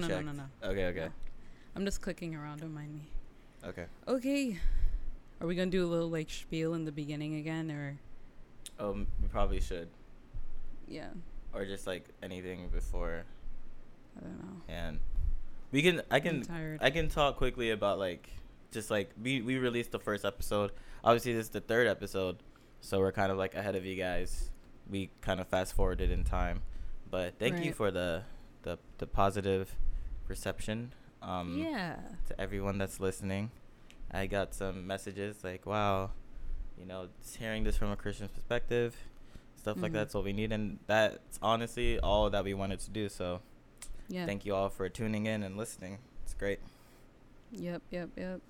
No, no, checked. no, no. Okay, okay, No. I'm just clicking around. Don't mind me. okay. Okay. Are we gonna do a little like spiel in the beginning again, or Um, we probably should, yeah? or just like anything before, I don't know. and we can. I can. tired. I can talk quickly about like, just like we we released the first episode. Obviously, this is the third episode, so we're kind of like ahead of you guys. We kind of fast forwarded in time, but thank you for the the the positive reception. Um, yeah. to everyone that's listening. I got some messages like, "Wow, you know, just hearing this from a Christian perspective, stuff like Mhm. that's what we need," and that's honestly all that we wanted to do. So, Yeah. thank you all for tuning in and listening. It's great. Yep. Yep. Yep.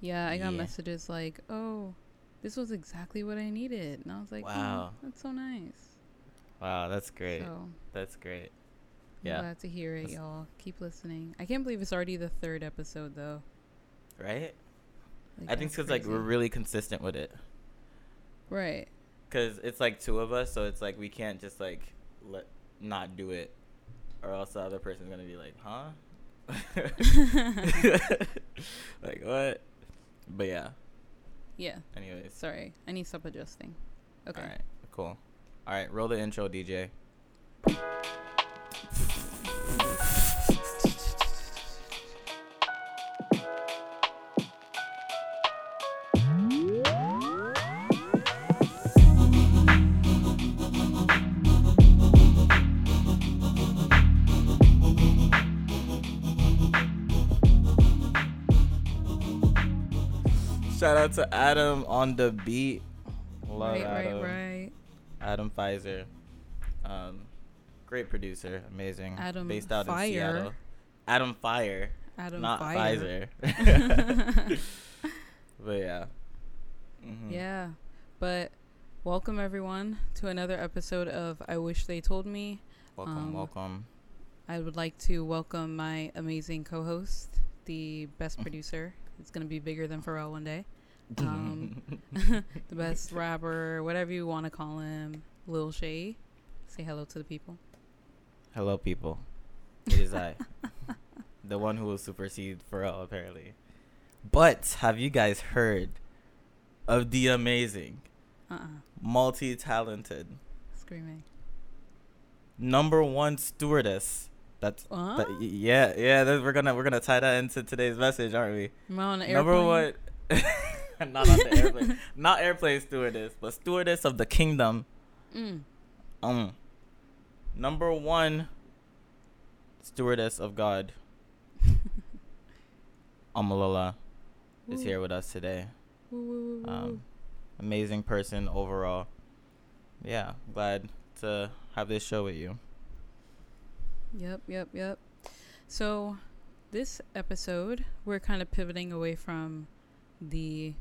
Yeah, I got Yeah. messages like, "Oh, this was exactly what I needed," and I was like, Wow. "Wow, that's so nice." Wow, that's great. So That's great. I'm Yeah. glad to hear it, y'all. Keep listening. I can't believe it's already the third episode though. Right? Like, I think because like we're really consistent with it. right. Cause it's like two of us, so it's like we can't just like let not do it, or else the other person's gonna be like, "Huh?" like what? But yeah. Yeah. Anyways. Sorry, I need to stop adjusting. Okay. All right. Cool. All right. Roll the intro, DJ. Shout out to Adam on the beat. Love right, Adam. right, right. Adam Pfizer. Um, great producer, amazing. Adam based out Fire. in Seattle. Adam Fire, Adam not Fire. Pfizer. but yeah. Mhm. Yeah. But welcome everyone to another episode of I Wish They Told Me. Welcome, Um, welcome. I would like to welcome my amazing co-host, the best producer. It's gonna be bigger than Pharrell one day. Um, the best rapper, whatever you want to call him, Lil Shay. Say hello to the people. Hello, people. It is I, the one who will supersede Pharrell, apparently. But have you guys heard of the amazing, Uh-uh. multi-talented, Screaming. number one stewardess? That's Huh? that, yeah, yeah. That, we're gonna we're gonna tie that into today's message, aren't we? Am I on an Number airplane? one, not on the airplane, not airplane stewardess, but stewardess of the kingdom. Mm. Um, number one, stewardess of God, Omalola, is Woo. here with us today. Um, amazing person overall. Yeah, glad to have this show with you. Yep, yep, yep. So, this episode, we're kind of pivoting away from the.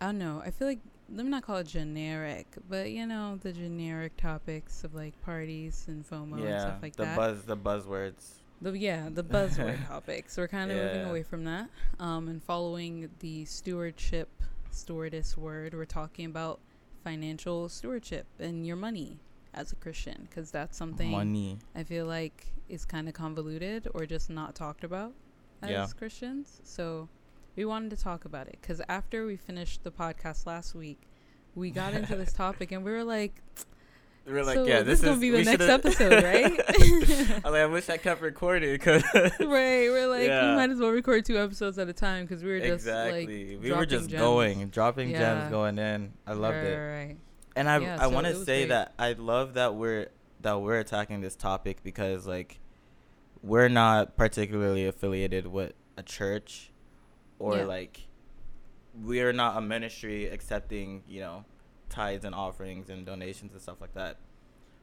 I don't know. I feel like let me not call it generic, but you know the generic topics of like parties and FOMO and stuff like the that. buzz, the buzzwords. The yeah, the buzzword topics. We're kind of moving away from that, um, and following the stewardship, stewardess word. We're talking about financial stewardship and your money as a Christian, because that's something Money. I feel like is kind of convoluted or just not talked about as Yeah. Christians. So we wanted to talk about it because after we finished the podcast last week, we got into this topic and we were like, We're like, so yeah, this, this, is gonna be the next episode, right? I like, I wish I kept recording because right. We're like, Yeah. we might as well record two episodes at a time because we were just exactly. like, we were just gems. going, dropping Yeah. gems, going in. I loved right, it. Right. And I Yeah, I so want to say great. that I love that we're that we're attacking this topic because like we're not particularly affiliated with a church or Yeah. like we are not a ministry accepting, you know, tithes and offerings and donations and stuff like that.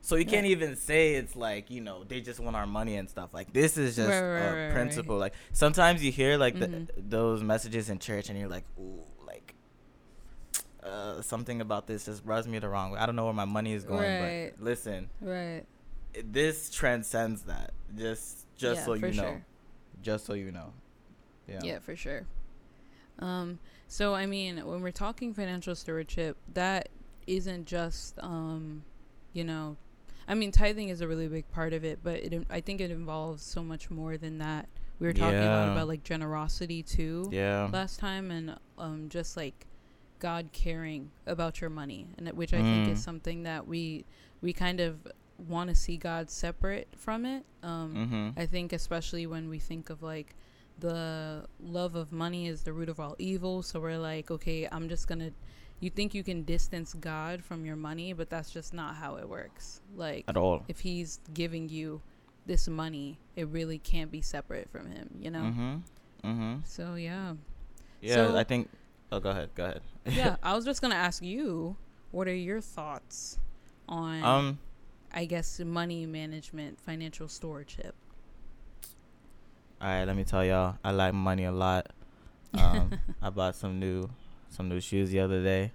So you can't even say it's like, you know, they just want our money and stuff. Like this is just Right, right, a right, principle. Like sometimes you hear like Mhm. the, those messages in church and you're like, "Ooh, like uh, something about this just rubs me the wrong way. I don't know where my money is going, Right. but listen, Right. this transcends that. Just, just Yeah, so you know, sure. just so you know. Yeah. Yeah, for sure. Um, so I mean, when we're talking financial stewardship, that isn't just um, you know, I mean, tithing is a really big part of it, but it, I think it involves so much more than that. We were talking a lot about like generosity too Yeah. last time, and um, just like God caring about your money, and which I think is Mm. something that we we kind of want to see God separate from it. Um, Mm-hmm. I think especially when we think of like the love of money is the root of all evil. So we're like, okay, I'm just gonna. You think you can distance God from your money, but that's just not how it works. Like At all. if He's giving you this money, it really can't be separate from Him. You know. Mm-hmm. Mm-hmm. So yeah, Yeah, So- I think. Oh, go ahead. Go ahead. yeah. I was just gonna ask you, what are your thoughts on, um. I guess, money management, financial stewardship? All right. Let me tell y'all. I like money a lot. Um. I bought some new, some new shoes the other day,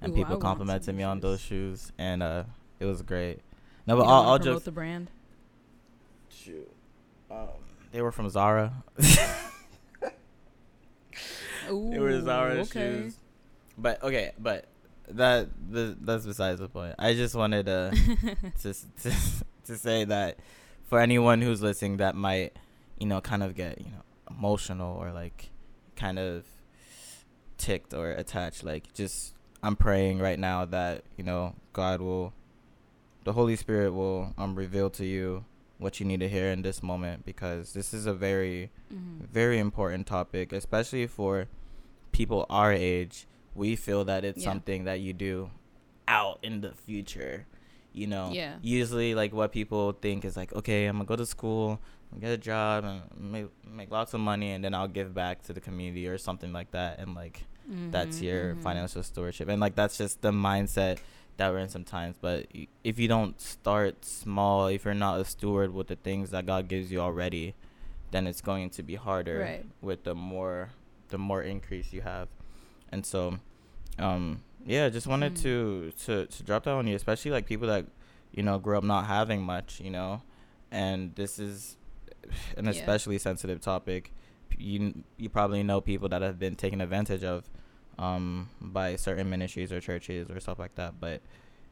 and Ooh, people some complimented me on those shoes, and uh, it was great. No, but all, all jokes. the brand. Shoot. Um, they were from Zara. Ooh, They were Zara okay. shoes. But okay, but that the, that's besides the point. I just wanted to to, to to say that for anyone who's listening that might, you know, kind of get you know emotional or like kind of ticked or attached, like just I'm praying right now that you know God will, the Holy Spirit will um reveal to you what you need to hear in this moment because this is a very Mhm. very important topic, especially for people our age. We feel that it's Yeah. something that you do out in the future. You know, Yeah. usually like what people think is like, okay, I'm gonna go to school, get a job, and make make lots of money, and then I'll give back to the community or something like that. And like that's Mhm, your mhm. financial stewardship, and like that's just the mindset that we're in sometimes. But if you don't start small, if you're not a steward with the things that God gives you already, then it's going to be harder Right. with the more the more increase you have. And so, um, yeah, just wanted Mm. to to to drop that on you, especially like people that you know grew up not having much, you know, and this is an Yeah. especially sensitive topic. You you probably know people that have been taken advantage of um, by certain ministries or churches or stuff like that. But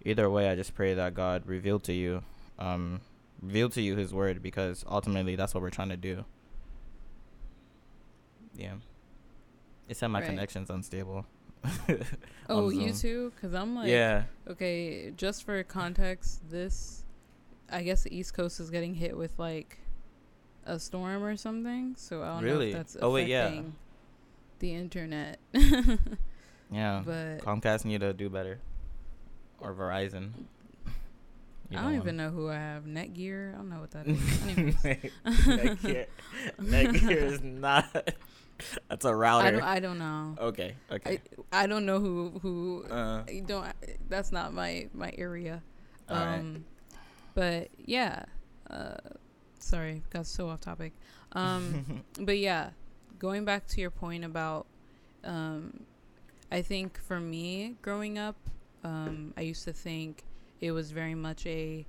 either way, I just pray that God reveal to you, um, reveal to you His word because ultimately that's what we're trying to do. Yeah. It said my Right. connection's unstable. Oh, you too? Because I'm like, yeah. okay, just for context, this, I guess the East Coast is getting hit with like a storm or something. So I don't know if that's Oh, wait, yeah. affecting the internet. Yeah. but Comcast need to do better. Or Verizon. I don't even know who I have. Netgear? I don't know what that is. Netgear. Netgear is not. That's a I router. don't, I don't know. okay. Okay. I I don't know who who uh, you don't that's not my my area All right. um but yeah uh sorry got so off topic um but yeah going back to your point about um i think for me growing up um i used to think it was very much a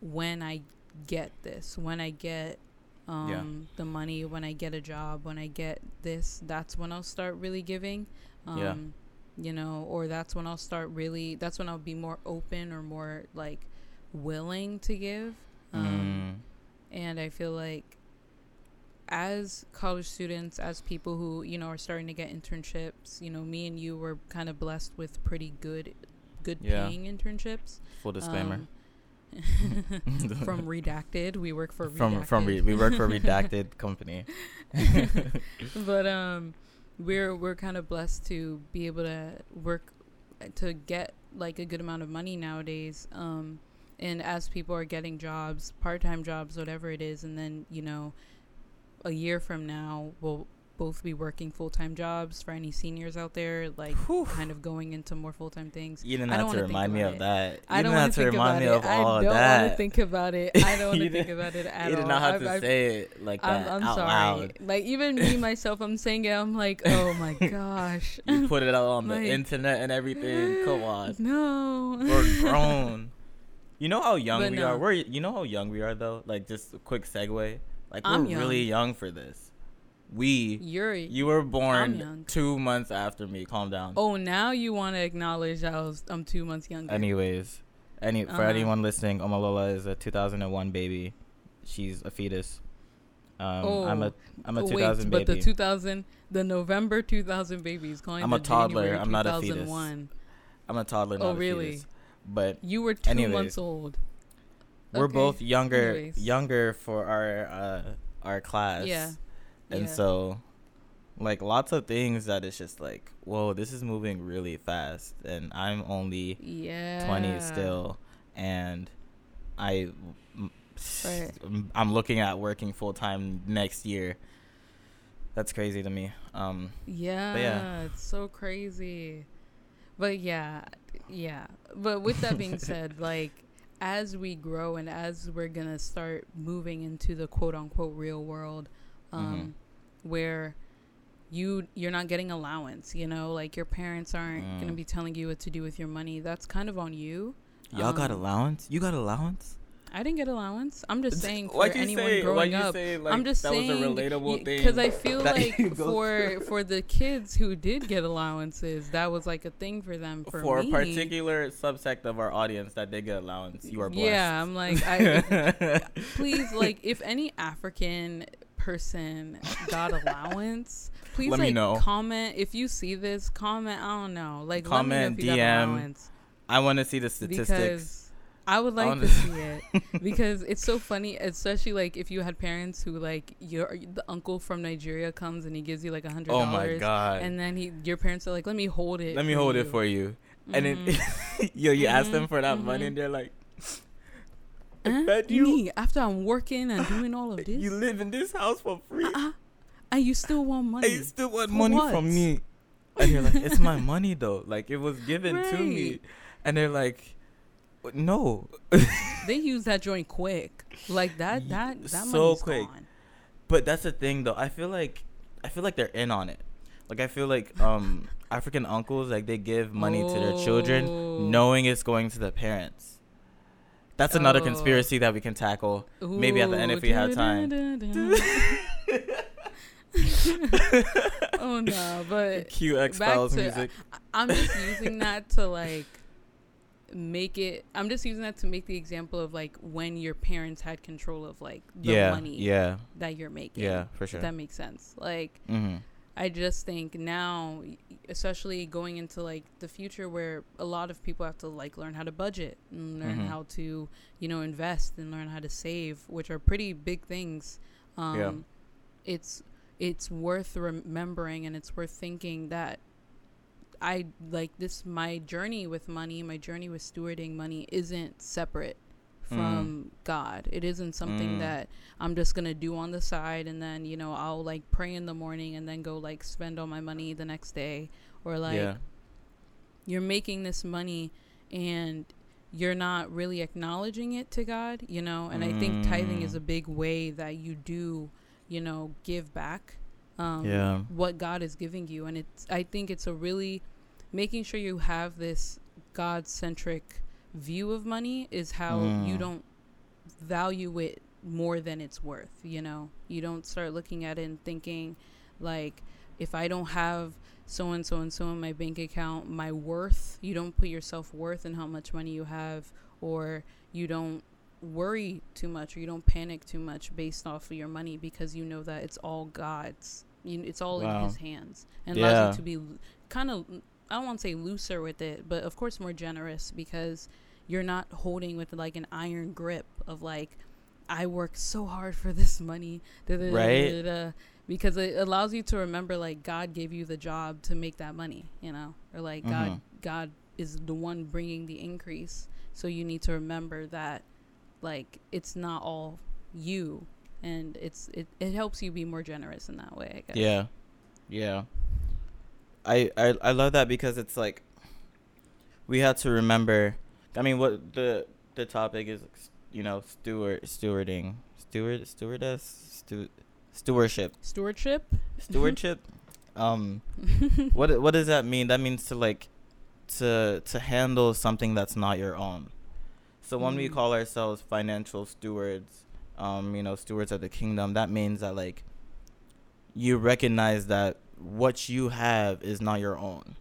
when i get this when i get um Yeah. the money when i get a job when i get this that's when i'll start really giving um Yeah. you know or that's when i'll start really that's when i'll be more open or more like willing to give um mm, and I feel like as college students, as people who, you know, are starting to get internships, you know, me and you were kind of blessed with pretty good good Yeah. paying internships. full disclaimer. Um, from Redacted, we work for Redacted. from from re- we work for redacted company. but um we're we're kind of blessed to be able to work to get like a good amount of money nowadays um and as people are getting jobs part-time jobs whatever it is and then you know a year from now we'll both be working full-time jobs for any seniors out there like kind of going into more full-time things You didn't I have don't to wanna remind me of that. You I don't didn't want have to to think remind about me it. of I don't want to think about it. I don't want to think about it at all. You did not have I've- to I've- say it like that I'm, I'm out sorry. loud. Like even me myself, I'm saying it. I'm like, oh my gosh. You put it out on the Like- internet and everything. Come on. No. We're grown. You know how young But we no. are. We're you know how young we are though. Like just a quick segue. Like I'm we're really young for this. We You're. you were born two months after me. Calm down. oh, now you want to acknowledge I was. I'm two months younger. Anyways, Any for Uh-huh. anyone listening, Omalola is a 2001 baby. She's a fetus. Um, I'm a I'm a Oh, 2000 wait, but the 2000, the November 2000 baby is calling I'm a toddler, January I'm not a fetus. 2001. I'm a toddler. Oh, really? fetus. But You were two Anyways. months old. we're Okay. both younger Anyways. younger for our uh our class. Yeah. And Yeah. so like lots of things that it's just like, whoa, this is moving really fast and I'm only Yeah. 20 still and I Right. I'm looking at working full time next year. That's crazy to me. Um Yeah, yeah. it's so crazy. But yeah, yeah. But with that being said, like as we grow and as we're gonna start moving into the quote unquote real world, um, where you you're not getting allowance, you know, like your parents aren't gonna Mm. be telling you what to do with your money. That's kind of on you. y'all got Um, allowance? You got allowance? I didn't get allowance. I'm just saying for anyone say- growing up. say, like, I'm just that was a saying relatable thing because I feel like for for the kids who did get allowances, that was like a thing for them. For, For, me, a particular subsect of our audience that they get allowance, you are blessed. yeah, I'm like, I please like if any African person got allowance, please Let me like know. comment if you see this. Comment, I don't know, like Comment, let me know if you got DM, allowance I want to see the statistics. because I would like wanna- see it because it's so funny, especially like if you had parents who like your the uncle from Nigeria comes and he gives you like a hundred. dollars. my god. And then he, your parents are like, "Let me hold it. Let me hold you." it for you. And then Mhm. yo, you ask them for that money mhm. and they're like Huh? fed you. Me, after I'm working and doing all of this, You live in this house for free. uh-uh, and you still want money. And you still want money what? from me. And you're like, it's my money though. Like it was given to me. And they're like, no. they use that joint quick, like that. That that so money's quick. gone. But that's the thing though. I feel like I feel like they're in on it. Like I feel like um African uncles like they give money to their Oh. children knowing it's going to the parents. That's another Oh. conspiracy that we can tackle. Maybe at the end if we have time. oh no, but Cue X back Files to- music. I- I'm just using that to like make it. I'm just using that to make the example of like when your parents had control of like the yeah, money yeah, that you're making. yeah, for if sure. that makes sense. Like hmm I just think now, especially going into like the future, where a lot of people have to like learn how to budget and learn Mhm. how to, you know, invest and learn how to save, which are pretty big things. Um, Yeah. It's it's worth remembering and it's worth thinking that I like this. My journey with money, my journey with stewarding money, isn't separate from God. It isn't something Mm. that I'm just gonna do on the side and then you know I'll like pray in the morning and then go like spend all my money the next day or like yeah, you're making this money and you're not really acknowledging it to God, you know. And I think tithing is Mm. a big way that you do, you know, give back um, yeah, what God is giving you. And it's I think it's a really making sure you have this God centric view of money is how you Mm. don't value it more than it's worth, you know. You don't start looking at it and thinking like if I don't have so and so and so in my bank account, my worth, you don't put your self worth in how much money you have or you don't worry too much or you don't panic too much based off of your money because you know that it's all God's. You, it's all Wow. in His hands and Yeah. allows you to be kind of I don't want to say looser with it, but of course more generous because you're not holding with like an iron grip of like I worked so hard for this money, da, da, da, Right. da, because it allows you to remember like God gave you the job to make that money, you know, or like God Mhm. God is the one bringing the increase, so you need to remember that like it's not all you, and it's it it helps you be more generous in that way. I guess. yeah, yeah. I, I I love that because it's like we had to remember. I mean, what the the topic is, you know, steward stewarding, steward stewardess, stu- stewardship, Stewardship. stewardship. um, what what does that mean? That means to like to to handle something that's not your own. So when we Mm. call ourselves financial stewards, um, you know, stewards of the kingdom, that means that like you recognize that what you have is not your own.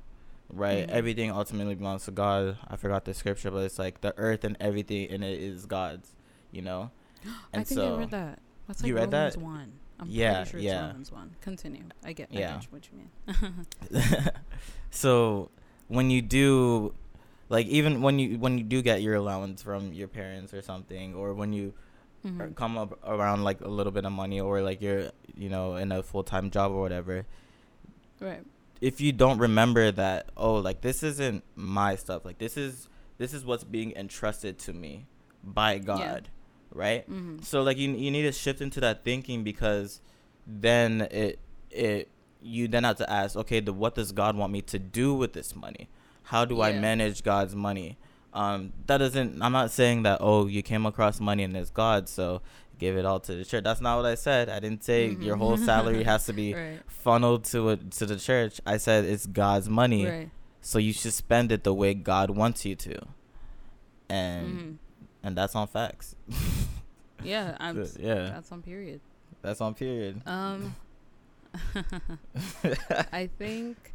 right? Mhm. Everything ultimately belongs to God. I forgot the scripture, but it's like the earth and everything in it is God's. You know. I think I read that. That's like You read Romans that? one. I'm Yeah, pretty sure it's yeah. Romans one. Continue. I get. Yeah. I get what you mean. so when you do like even when you when you do get your allowance from your parents or something or when you Mhm. come up around like a little bit of money or like you're you know in a full-time job or whatever Right. if you don't remember that oh like this isn't my stuff like this is this is what's being entrusted to me by god right? Hmm so like you you need to shift into that thinking because then it it you then have to ask okay the what does god want me to do with this money? How do i manage god's money? Um that doesn't i'm not saying that oh you came across money and it's god so give it all to the church that's not what i said i didn't say your Mhm. whole salary has to be Right. funneled to it to the church i said it's god's money Right. so you should spend it the way god wants you to and Mhm. and that's on facts Yeah. I'm. Yeah That's on period. that's on period Um. I think,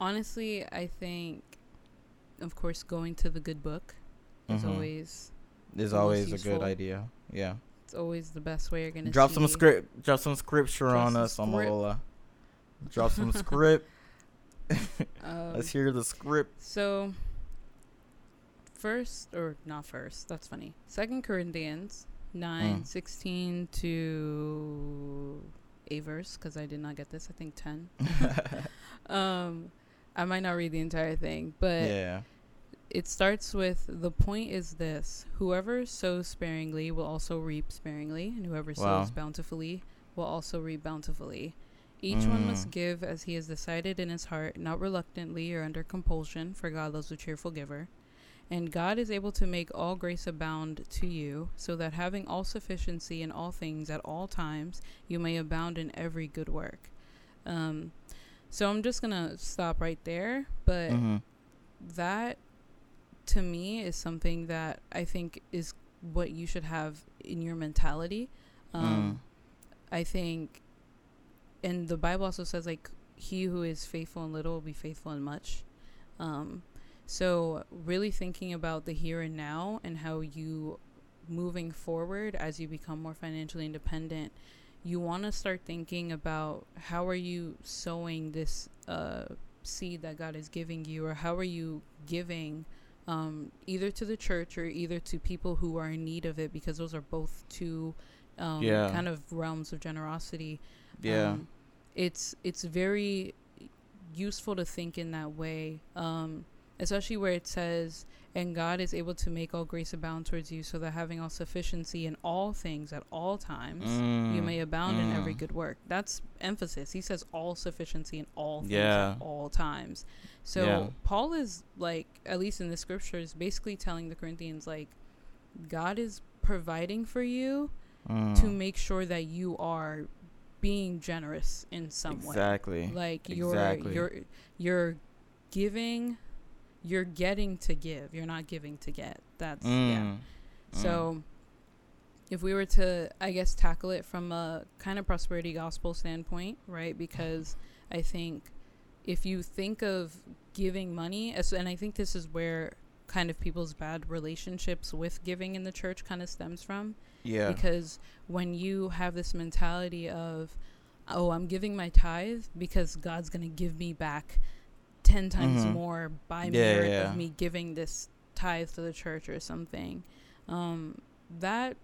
honestly, I think, of course, going to the good book is Mhm. always is always a good idea. Yeah. It's always the best way you're gonna Drop some script. Drop some scripture Drop on some us, script. Amola. Drop some script. Um, Let's hear the script. So, first or not first? That's funny. Second Corinthians nine Mm. sixteen to a verse because I did not get this. I think ten. um, I might not read the entire thing, but yeah. It starts with the point is this: whoever sows sparingly will also reap sparingly, and whoever Wow. sows bountifully will also reap bountifully. Each one must Mm. give as he has decided in his heart, not reluctantly or under compulsion, for God loves a cheerful giver. And God is able to make all grace abound to you, so that having all sufficiency in all things at all times, you may abound in every good work. Um, so I'm just gonna stop right there, but hmm that to me is something that I think is what you should have in your mentality. Um, I think, and the Bible also says like he who is faithful in little will be faithful in much. Um, so really thinking about the here and now and how you moving forward as you become more financially independent, you want to start thinking about how are you sowing this uh, seed that God is giving you, or how are you giving um, either to the church or either to people who are in need of it, because those are both two um, Yeah. kind of realms of generosity. Yeah. Um, it's it's very useful to think in that way, um, especially where it says, "And God is able to make all grace abound towards you, so that having all sufficiency in all things at all times, you Mm, may abound in every mm. good work." That's emphasis. He says all sufficiency in all things Yeah. at all times. So Yeah. Paul is like, at least in the scriptures, basically telling the Corinthians like, God is providing for you Mm. to make sure that you are being generous in some way exactly. like you're Exactly. you're you're giving you're getting to give you're not giving to get. That's yeah. Mm, mm. so if we were to i guess tackle it from a kind of prosperity gospel standpoint right? Because i think if you think of giving money as and i think this is where kind of people's bad relationships with giving in the church kind of stems from. Yeah. because when you have this mentality of oh i'm giving my tithe because god's going to give me back 10 times Mhm. more by Yeah, merit yeah. of me giving this tithe to the church or something um, that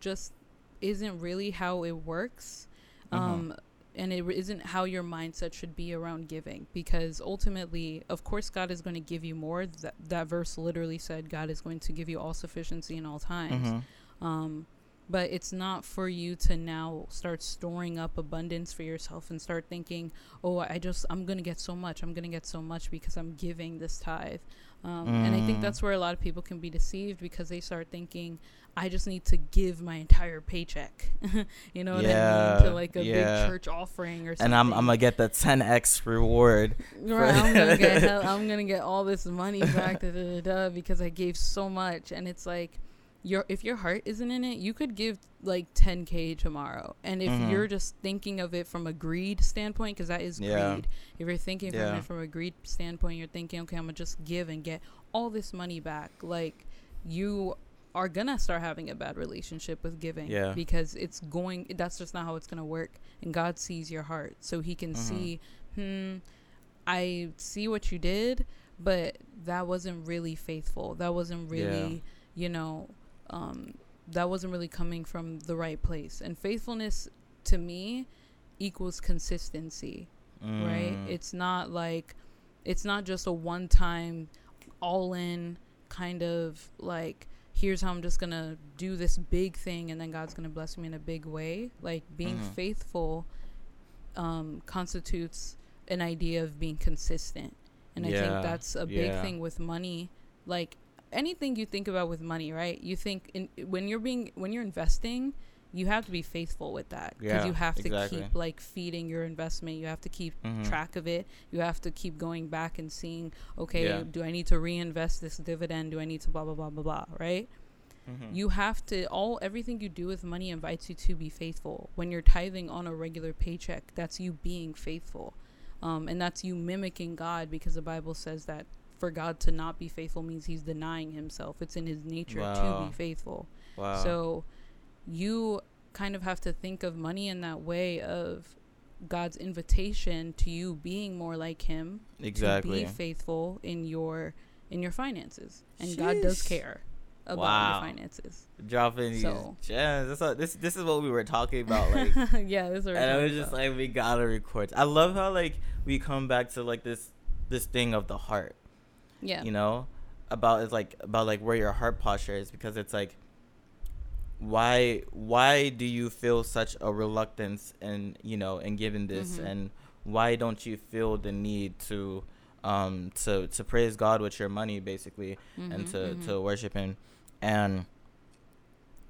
just isn't really how it works Mhm. um, and it isn't how your mindset should be around giving because ultimately of course god is going to give you more that, that verse literally said god is going to give you all sufficiency in all times Mhm. um, but it's not for you to now start storing up abundance for yourself and start thinking, oh, I just, I'm going to get so much. I'm going to get so much because I'm giving this tithe. Um, And I think Mm. that's where a lot of people can be deceived because they start thinking, I just need to give my entire paycheck. you know what I mean? Yeah, To like a yeah. big church offering or something. And I'm I'm gonna get the 10x reward. Right, I'm gonna get I'm gonna get all this money back da, da, da, because I gave so much, and it's like your if your heart isn't in it, you could give like 10k tomorrow. And if Mhm. you're just thinking of it from a greed standpoint, because that is Yeah. greed. If you're thinking from it from a greed standpoint, you're thinking, okay, I'm gonna just give and get all this money back. Like you are gonna start having a bad relationship with giving. Yeah. Because it's going. That's just not how it's gonna work. And God sees your heart, so He can Mhm. see. Hmm. I see what you did, but that wasn't really faithful. That wasn't really, you know, um, that wasn't really coming from the right place. And faithfulness to me equals consistency, right? Mm. It's not like, it's not just a one time, all in kind of like, here's how I'm just gonna do this big thing and then God's gonna bless me in a big way. Like being Mhm. faithful um, constitutes an idea of being consistent. And I think that's a big yeah. thing with money. Like anything you think about with money, right? You think in when you're being when you're investing, you have to be faithful with that because Yeah, you have to exactly. keep like feeding your investment. You have to keep Mhm. track of it. You have to keep going back and seeing, okay, Yeah. do I need to reinvest this dividend? Do I need to blah blah blah blah blah, right? Mhm. You have to all everything you do with money invites you to be faithful. When you're tithing on a regular paycheck, that's you being faithful. Um, and that's you mimicking God because the Bible says that for God to not be faithful means he's denying himself. It's in his nature to be faithful. wow. So you kind of have to think of money in that way of God's invitation to you being more like him exactly. to be faithful in your in your finances. And God does care about Wow. your finances. Dropping these So- gems. That's this this is what we were talking about. Like, yeah, this is what and I was just about. like, we gotta record. I love how like we come back to like this this thing of the heart. Yeah. You know, about it's like about like where your heart posture is because it's like why why do you feel such a reluctance and you know in giving this Mhm. and why don't you feel the need to um to to praise God with your money basically and Mhm, to mhm. to worship him and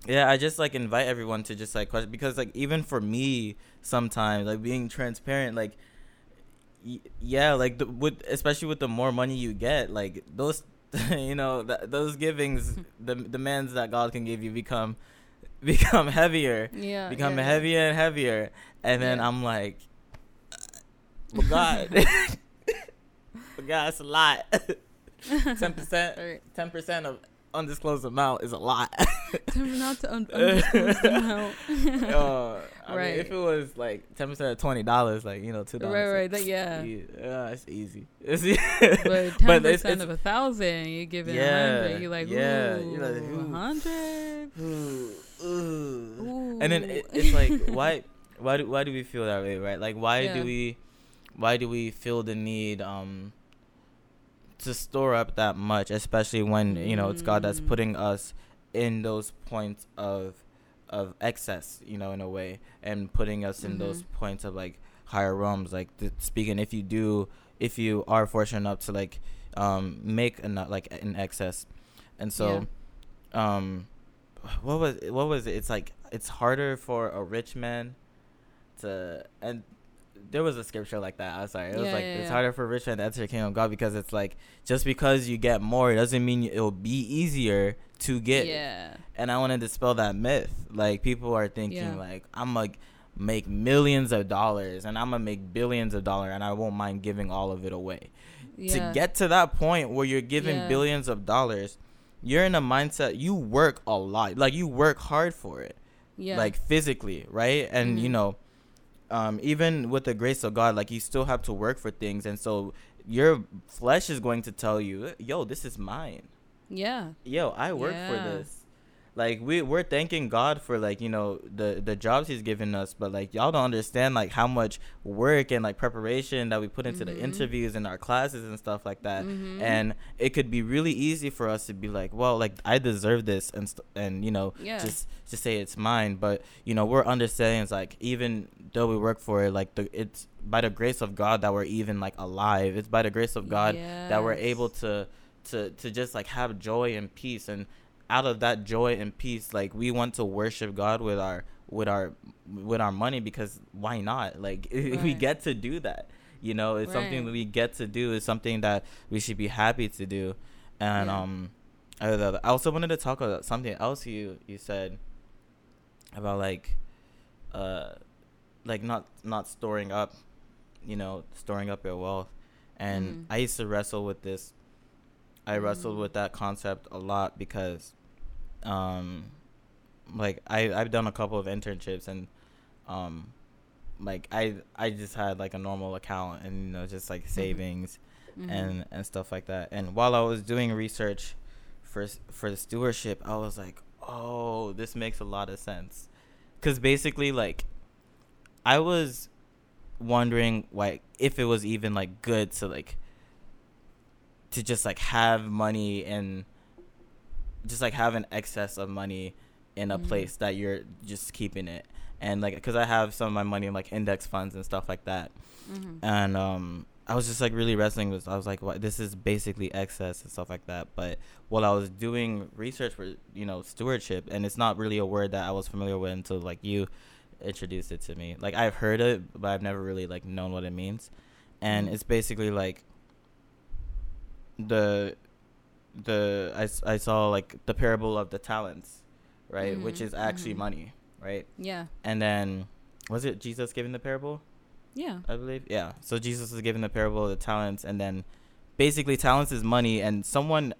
yeah i just like invite everyone to just like question because like even for me sometimes like being transparent like yeah like the, with especially with the more money you get like those you know th- those givings the demands that god can give you become become heavier yeah, become yeah, yeah. heavier and heavier and then Yeah. i'm like god god it's a lot 10% ten percent of undisclosed amount is a lot. Out to un- undisclosed amount. uh, I mean, if it was like ten percent of twenty dollars, like you know, two dollars. Right, right, that- yeah. yeah, it's easy. It's easy. But ten percent of a thousand, you give it yeah, hundred. You're like, yeah, you're like, hundred. Ooh. And then it, it's like, why, why do why do we feel that way, right? Like, why Yeah. do we, why do we feel the need, um, to store up that much, especially when you know it's God that's Mm. putting us in those points of of excess, you know, in a way, and putting us in those Mhm. points of like higher realms. Like th- speaking, if you do, if you are fortunate enough to like um make enough like in excess, and so, um, what was what was it? It's like it's harder for a rich man to and there was a scripture like that. I'm sorry. It was Yeah, like yeah, it's yeah. harder for rich man to enter the kingdom of God because it's like just because you get more it doesn't mean it'll be easier to get. yeah, And I want to dispel that myth. Like people are thinking like I'm like make millions of dollars and I'm gonna make billions of dollars and I won't mind giving all of it away. yeah. To get to that point where you're giving billions of dollars, you're in a mindset you work a lot. Like you work hard for it yeah, like physically, right? And you Mhm. know, um, even with the grace of God, like you still have to work for things, and so your flesh is going to tell you, "Yo, this is mine. yeah, Yo, I work for this." Like we we're thanking God for like you know the the jobs He's given us, but like y'all don't understand like how much work and like preparation that we put into the Mhm. interviews and our classes and stuff like that Mhm. and it could be really easy for us to be like well like i deserve this and st- and you know Yeah. just just say it's mine but you know we're understanding it's like even though we work for it like the it's by the grace of god that we're even like alive it's by the grace of god that we're able to to to just like have joy and peace and out of that joy and peace like we want to worship god with our with our with our money because why not? Like we get to do that you know? It's something that we get to do. It's something that we should be happy to do. And Yeah. um I also wanted to talk about something else you you said about like uh like not not storing up you know storing up your wealth. And Mhm. i used to wrestle with this. I wrestled Mm. with that concept a lot because um like i i've done a couple of internships and um like i i just had like a normal account and you know just like Mhm. savings Mhm. and and stuff like that. And while I was doing research for for the stewardship, I was like, "Oh, this makes a lot of sense." Cuz basically like I was wondering like if it was even like good to like to just like have money and just like have an excess of money in a Mhm. place that you're just keeping it. And like cuz I have some of my money in like index funds and stuff like that Mhm. and um I was just like really wrestling with I was like what this is basically excess and stuff like that but while I was doing research for you know stewardship and it's not really a word that I was familiar with until like you introduced it to me like I've heard it but I've never really like known what it means and Mhm. it's basically like the the I, I saw like the parable of the talents right which Mhm, is actually mhm. money right Yeah. and then was it Jesus giving the parable Yeah. I believe. Yeah. So Jesus is giving the parable of the talents, and then basically talents is money, and someone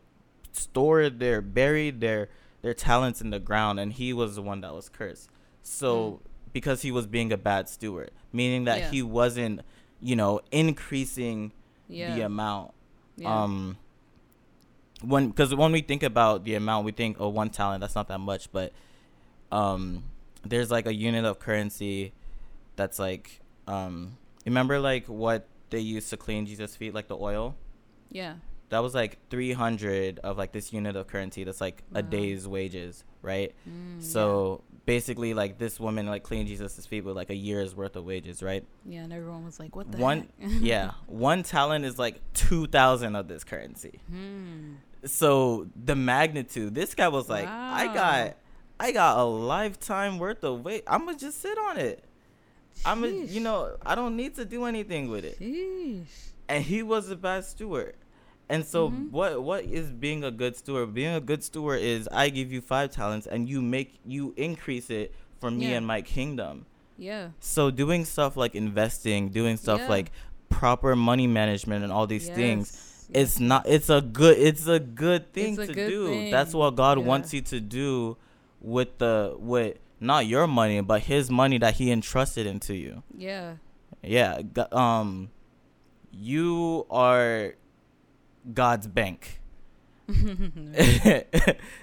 stored their buried their their talents in the ground, and he was the one that was cursed. So because he was being a bad steward, meaning that Yeah. he wasn't, you know, increasing Yeah. the amount. yeah. Um. When because when we think about the amount, we think oh one talent that's not that much, but um, there's like a unit of currency that's like um, remember like what they used to clean Jesus' feet, like the oil. yeah. That was like 300 of like this unit of currency. That's like a day's wages, right? Mm, So basically, like this woman like cleaned Jesus' feet with like a year's worth of wages, right? yeah. yeah, and everyone was like, "What the One, heck?" yeah, one talent is like two thousand of this currency. Hmm. So the magnitude, this guy was like, I got, I got a lifetime worth of weight. I'm gonna just sit on it. I'm, a, you know, I don't need to do anything with it. Sheesh. And he was a bad steward. And so Mhm. what what is being a good steward? Being a good steward is I give you five talents and you make you increase it for me Yeah. and my kingdom. Yeah. So doing stuff like investing, doing stuff Yeah. like proper money management and all these things Yes. It's not it's a good it's a good thing a to good do. that's what god Yeah. wants you to do with the with not your money but his money that he entrusted into you. Yeah. yeah um you are god's bank.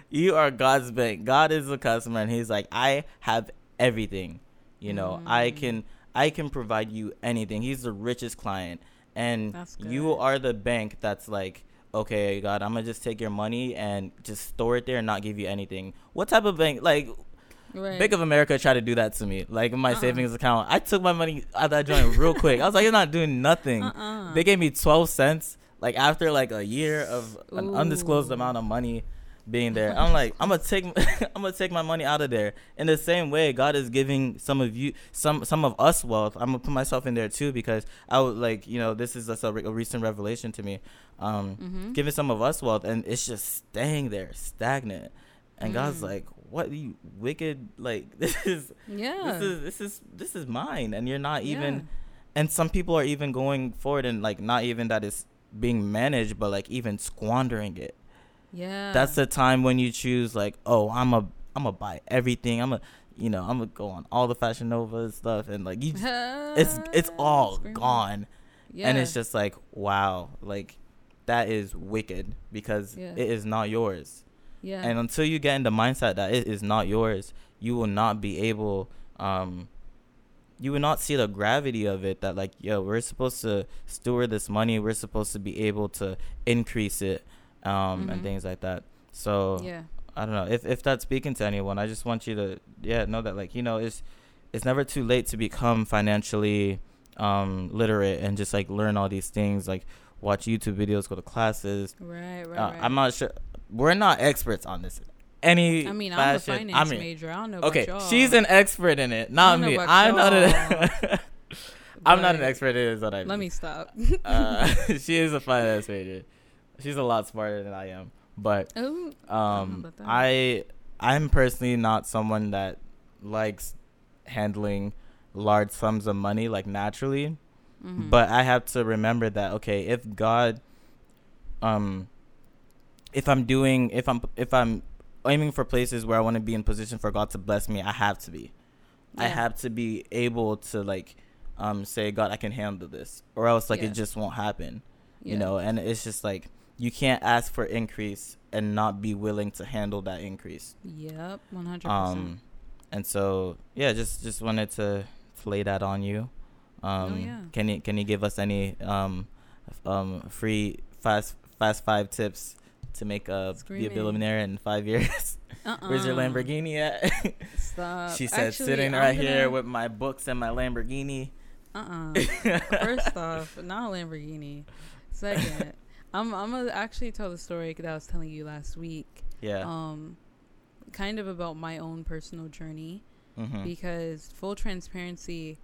You are god's bank. God is the customer and he's like i have everything you know? I Mm. can i can provide you anything. He's the richest client and you are the bank that's like okay god i'm gonna just take your money and just store it there and not give you anything what type of bank like right. Bank of America tried to do that to me. Like in my Uh-uh. savings account, I took my money out of that joint real quick. I was like, "You're not doing nothing." Uh-uh. They gave me twelve cents. Like after like a year of an undisclosed amount of money being there, I'm like, I'm gonna take, I'm gonna take my money out of there. In the same way, God is giving some of you, some some of us wealth. I'm gonna put myself in there too because I would like, you know, this is just a, re- a recent revelation to me. Um, Mhm. giving some of us wealth and it's just staying there stagnant. And God's Mm. like, "What you wicked? Like this is Yeah. this is this is this is mine and you're not even Yeah. and some people are even going forward and like not even that it's being managed but like even squandering it Yeah. that's the time when you choose like oh i'm a i'm gonna buy everything i'm a you know i'm gonna go on all the fashion nova stuff and like you just, it's it's all Screaming. gone Yeah. and it's just like wow like that is wicked because Yeah. it is not yours yeah. and until you get in the mindset that it is not yours you will not be able um you will not see the gravity of it that like yo we're supposed to steward this money we're supposed to be able to increase it um Mhm. and things like that so yeah. i don't know if if that's speaking to anyone i just want you to yeah know that like you know it's it's never too late to become financially um literate and just like learn all these things like watch youtube videos go to classes Right. Right. uh, right. I'm not sure. We're not experts on this. Any I mean, I'm a finance I mean, major. I don't know. okay, she's an expert in it, not me. I'm not. y'all, A, I'm not an expert in it. Is what I mean. Let me stop. Uh, she is a finance major. She's a lot smarter than I am. But um, about. I I'm personally not someone that likes handling large sums of money like naturally. mhm. But I have to remember that okay, if God, um, if I'm doing, if I'm, if I'm aiming for places where I want to be in position for God to bless me, I have to be. I have to be able to like, um, say God, I can handle this, or else like Yeah. it just won't happen. You know, and it's just like you can't ask for increase and not be willing to handle that increase. Yep, one hundred Um, percent. and so yeah, just just wanted to, to lay that on you. Um, Oh, yeah. Can you can you give us any um, um free fast fast five tips to make a be a billionaire in five years? Uh-uh. Where's your Lamborghini at? Stop. she said, Actually, sitting right here gonna- with my books and my Lamborghini. Uh-uh. First off, not a Lamborghini. Second, I'm I'm gonna actually tell the story that I was telling you last week. Yeah. Um, kind of about my own personal journey mm-hmm. because full transparency,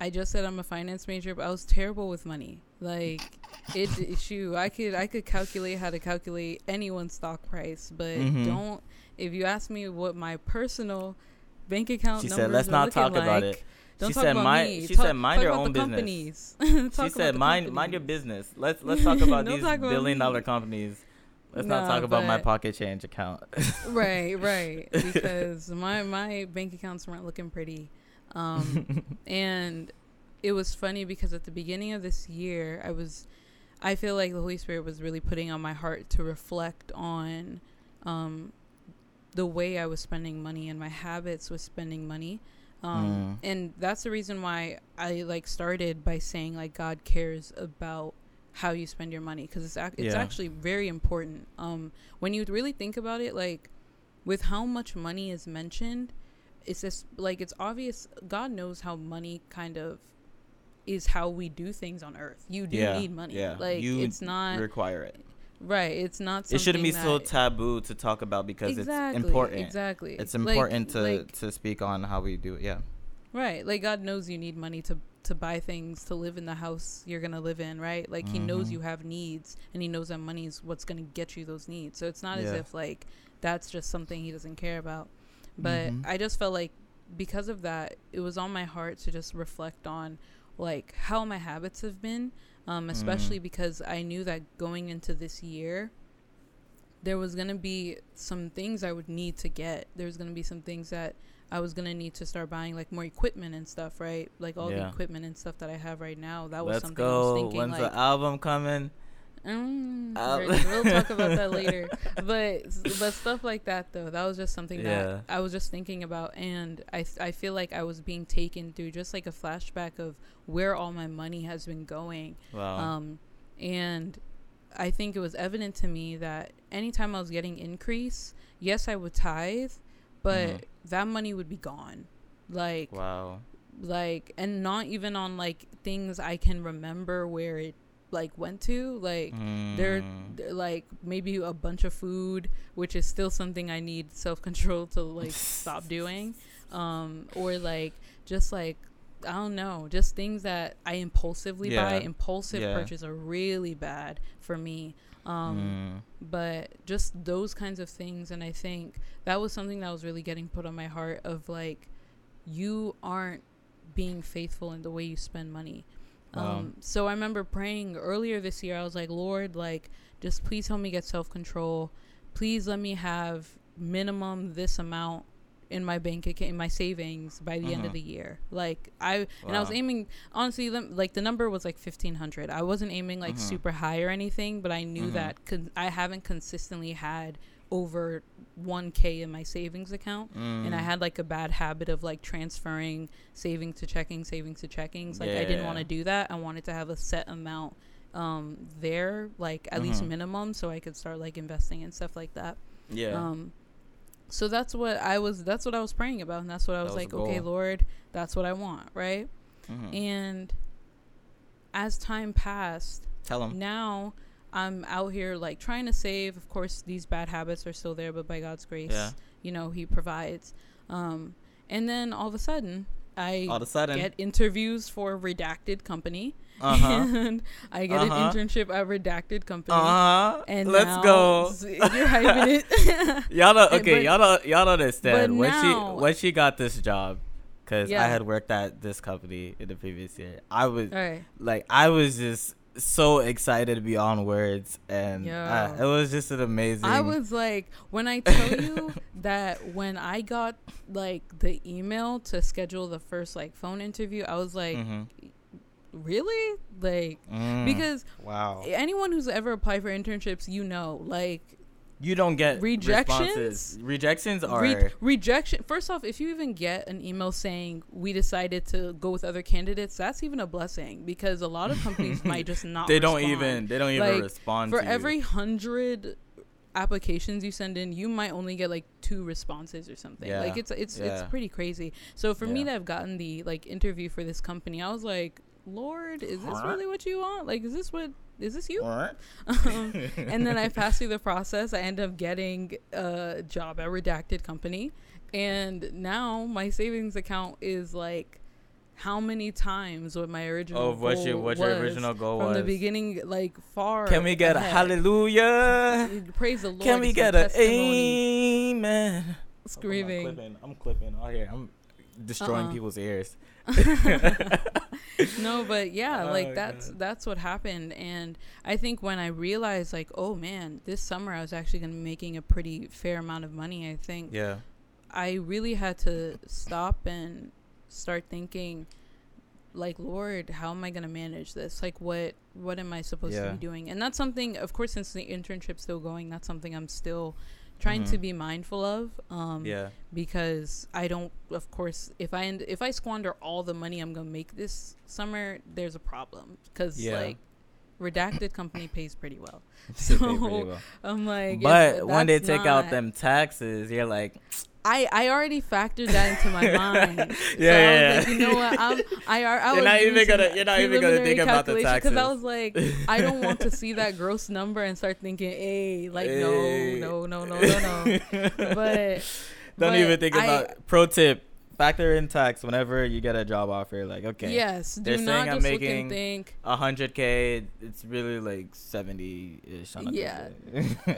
I just said I'm a finance major, but I was terrible with money. Like it, shoot, I could I could calculate how to calculate anyone's stock price, but Mhm. don't. If you ask me what my personal bank account She said, "Let's not talk about like, it." Don't She talk said, about "Mind." me. She Talk- said, "Mind your own business." companies. She said, "Mind, mind your business. Let's let's talk about these talk about billion dollar companies. Let's not talk about my pocket change account." right, right. Because my my bank accounts weren't looking pretty, um, and it was funny because at the beginning of this year, I was, I feel like the Holy Spirit was really putting on my heart to reflect on, um, the way I was spending money and my habits with spending money. Um, and that's the reason why I like started by saying like God cares about how you spend your money because it's ac- it's Yeah. actually very important. Um, when you really think about it, like with how much money is mentioned, it's just like it's obvious. God knows how money kind of is how we do things on Earth. You do Yeah, need money. yeah. Like You it's not require it. Right. It's not. It shouldn't be so taboo to talk about because exactly, it's important. Exactly. It's Like- important to like, to speak on how we do it. Yeah. Right. Like God knows you need money to to buy things to live in the house you're to live in, right? Like he knows Mhm. you have needs and he knows that money is what's to get you those needs. So it's not as if like that's just something he doesn't care about. But Mhm. I just felt like because of that, it was on my heart to just reflect on like how my habits have been, um especially Mm. because I knew that going into this year there was going to be some things I would need to get. There was going to be some things that I was gonna need to start buying like more equipment and stuff, right? Like all the equipment and stuff that I have right now. That was Let's something I was go. thinking When's like, the album coming? Mm, we're- we'll talk about that later. But but stuff like that though, that was just something Yeah. that I was just thinking about, and I I feel like I was being taken through just like a flashback of where all my money has been going. Wow. Um, and I think it was evident to me that anytime I was getting increase, yes, I would tithe, but Mhm. that money would be gone. Like, wow. like, and not even on like things I can remember where it like went to. Like, they're, Mm. they're, like maybe a bunch of food, which is still something I need self control to like stop doing. Um, or like just like I don't know, just things that I impulsively buy. Yeah. Impulsive Yeah. purchase are really bad for me. Um, Mm. but just those kinds of things and i think that was something that was really getting put on my heart of like you aren't being faithful in the way you spend money Wow. um so i remember praying earlier this year i was like lord like just please help me get self-control please let me have minimum this amount in my bank account in my savings by the end Mhm. of the year like i and i was aiming honestly like the number was like 1500 i wasn't aiming like Mhm. super high or anything but i knew Mhm. that con- i haven't consistently had over 1k in my savings account and i Mm. had like a bad habit of like transferring savings to checking savings to checkings like i didn't want to do that i wanted to have a set amount um there like at least Mhm. minimum so i could start like investing and stuff like that yeah. um, so that's what I was. That's what I was praying about, and that's what I was, was like, okay. Lord, that's what I want, right? Mhm. And as time passed, Tell them. now I'm out here like trying to save. Of course, these bad habits are still there, but by God's grace, Yeah. you know, He provides. Um, and then all of a sudden, I All of a sudden. get interviews for redacted company, Uh-huh. and I get Uh-huh. an internship at redacted company. Uh huh. And Let's now- go. You're hyping it. Y'all don't, okay, but- y'all y'all understand when now- she when she got this job, because Yeah. I had worked at this company in the previous year. I was right. like, I was just so excited beyond words, and uh, it was just an amazing. I was like, when I tell you that when I got like the email to schedule the first like phone interview, I was like, Mhm. really? Like, Mm. because wow, anyone who's ever applied for internships, you know, like you don't get Rejections? responses. Rejections are re- rejection. First off, if you even get an email saying we decided to go with other candidates, that's even a blessing because a lot of companies might just not. they don't respond. even they don't even Like, respond for to you. every hundred applications you send in, you might only get like two responses or something. Yeah. Like it's it's it's pretty crazy. So for me Yeah. to have gotten the like interview for this company, I was like, Lord, is this really what you want? Like, is this what is this you? Alright. um, and then I passed through the process. I end up getting a job at Redacted Company, and now my savings account is like how many times what my original Oh, what your goal what your was original goal from was? the beginning, like far. Can we get a hallelujah? Praise the Lord. Can we get a a amen? Screaming. I'm clipping. I'm clipping. Oh, here I'm destroying Uh-uh. people's ears. no, but yeah, Oh, like that's God. that's what happened, and I think when I realized, like, oh man, this summer I was actually gonna be making a pretty fair amount of money. I think Yeah. I really had to stop and start thinking like lord how am i going to manage this like what what am i supposed to be doing and that's something of course since the internship's still going that's something i'm still trying to Mhm. be mindful of um Yeah. because i don't of course if i end, if i squander all the money i'm going to make this summer there's a problem cuz Yeah. like redacted company pays pretty well So, pretty well. i'm like But if when they that's take out them taxes, you're like, I, I already factored that into my mind. Yeah, so I was yeah, like, you know what? I'm, I, I You're was not even gonna- you're not even gonna think about the taxes Because I was like, I don't want to see that gross number and start thinking, hey, like, Hey. no, no, no, no, no, no. but don't but even think I- about. Pro tip: factor in tax whenever you get a job offer. Like, okay, yes, do They're not saying I'm making think. a hundred k. It's really like seventy ish. Yeah.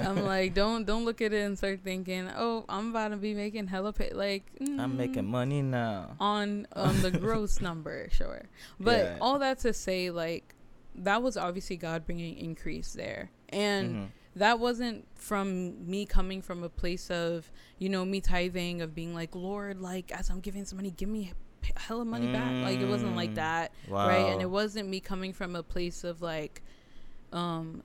I'm like, don't don't look at it and start thinking, oh, I'm about to be making hella pay. Like, I'm making mm, money now. on on the gross number, sure. But Yeah. all that to say, like, that was obviously God bringing increase there, and Mhm. That wasn't from me coming from a place of you know me tithing of being like, Lord, like as I'm giving some money, give me hella money back. Like it wasn't like Mm. that, Wow. right? And it wasn't me coming from a place of like, um,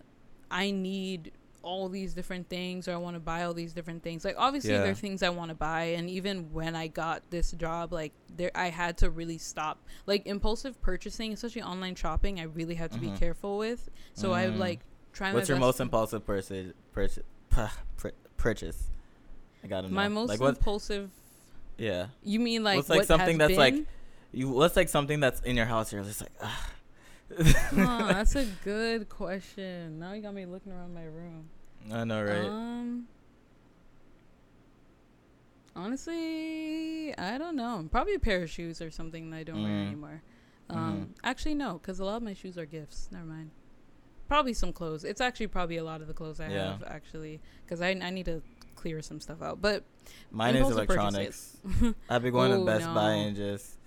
I need all these different things or I want to buy all these different things. Like obviously Yeah. there are things I want to buy and even when I got this job like there I had to really stop like impulsive purchasing, especially online shopping, I really had to be Mhm. careful with. So I would Mm. like What's your most to- impulsive purchase? Purchase? Purchase. I gotta know. My most like what? impulsive Yeah. You mean like What's, like, what something that's, like, been? You. What's like something that's in your house? You're just like, huh, that's a good question. Now you got me looking around my room. I know, right? Um, honestly, I don't know. Probably a pair of shoes or something that I don't wear Mm. anymore. Um, actually no, because a lot of my shoes are gifts. Never mind. Probably some clothes. It's actually probably a lot of the clothes I Yeah. have actually, because I I need to clear some stuff out. But Mine is electronics. I've been going Oh, to Best Buy and just.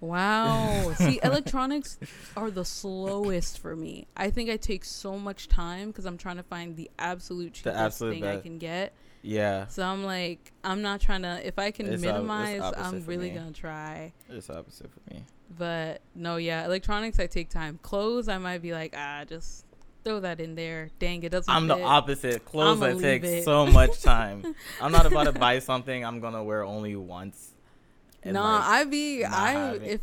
Wow. See, electronics are the slowest for me. I think I take so much time because I'm trying to find the absolute cheapest absolute thing I can get. Yeah, So I'm like, I'm not trying to. If I can It's minimize, opposite I'm really me. gonna try. it's opposite for me. But no, yeah, electronics I take time. Clothes I might be like, ah, just throw that in there. Dang, it doesn't. I'm the opposite. Clothes that take so much time. I'm not about to buy something I'm gonna wear only once. No, like, I be I if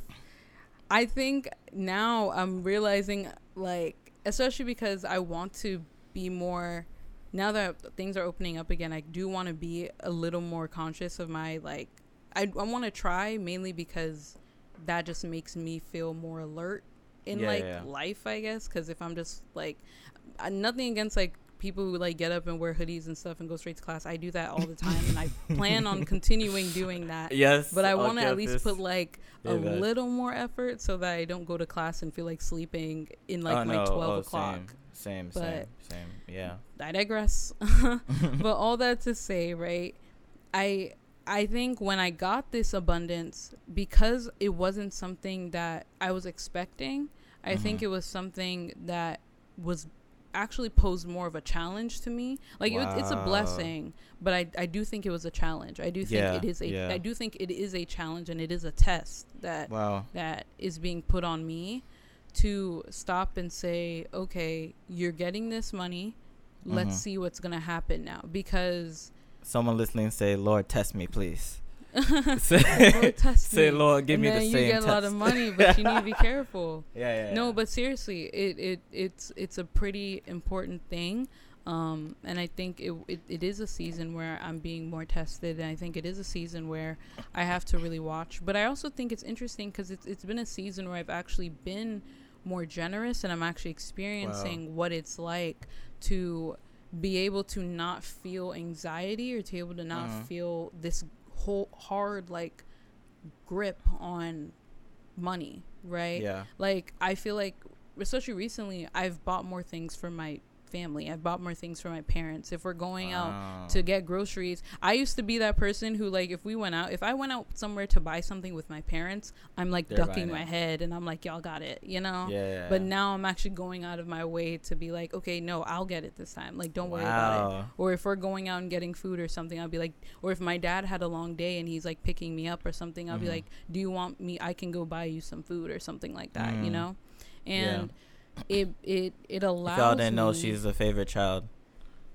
I think now I'm realizing like especially because I want to be more now that things are opening up again, I do want to be a little more conscious of my like I I want to try mainly because that just makes me feel more alert in Yeah, like yeah. life, I guess, cuz if I'm just like nothing against like people who like get up and wear hoodies and stuff and go straight to class. I do that all the time, and I plan on continuing doing that. Yes, But I want to at least campus. put like a that- little more effort so that I don't go to class and feel like sleeping in oh, like oh, my no. twelve oh, o'clock. Same, same, But- same, same. Yeah. I digress. but all that to say, right? I I think when I got this abundance because it wasn't something that I was expecting, I think Mhm. it was something that was actually posed more of a challenge to me. Like it, it's a blessing, but I I do think it was a challenge. I do think Yeah, it is a I yeah. do think it is a challenge and it is a test that Wow. that is being put on me to stop and say, okay, you're getting this money. Let's Mhm. see what's going to happen now. Because Someone listening say, "Lord, test me, please." Lord, say, test say, me. Lord, give and me then the you same get a lot of money, but you need to be careful. Yeah, yeah. No, yeah. but seriously, it, it it's it's a pretty important thing. Um, and I think it, it it is a season where I'm being more tested, and I think it is a season where I have to really watch. But I also think it's interesting because it's it's been a season where I've actually been more generous, and I'm actually experiencing what it's like to be able to not feel anxiety or to be able to not Mhm. feel this whole hard like grip on money, right? yeah. like i feel like especially recently i've bought more things for my family i've bought more things for my parents if we're going out to get groceries i used to be that person who like if we went out if i went out somewhere to buy something with my parents i'm like They're ducking my it. head and i'm like y'all got it you know Yeah, but now i'm actually going out of my way to be like okay no i'll get it this time like don't worry about it Wow. or if we're going out and getting food or something i'll be like or if my dad had a long day and he's like picking me up or something i'll be Mhm. like do you want me i can go buy you some food or something like that you Mm. know Yeah. It it it allows If y'all didn't know she's the favorite child.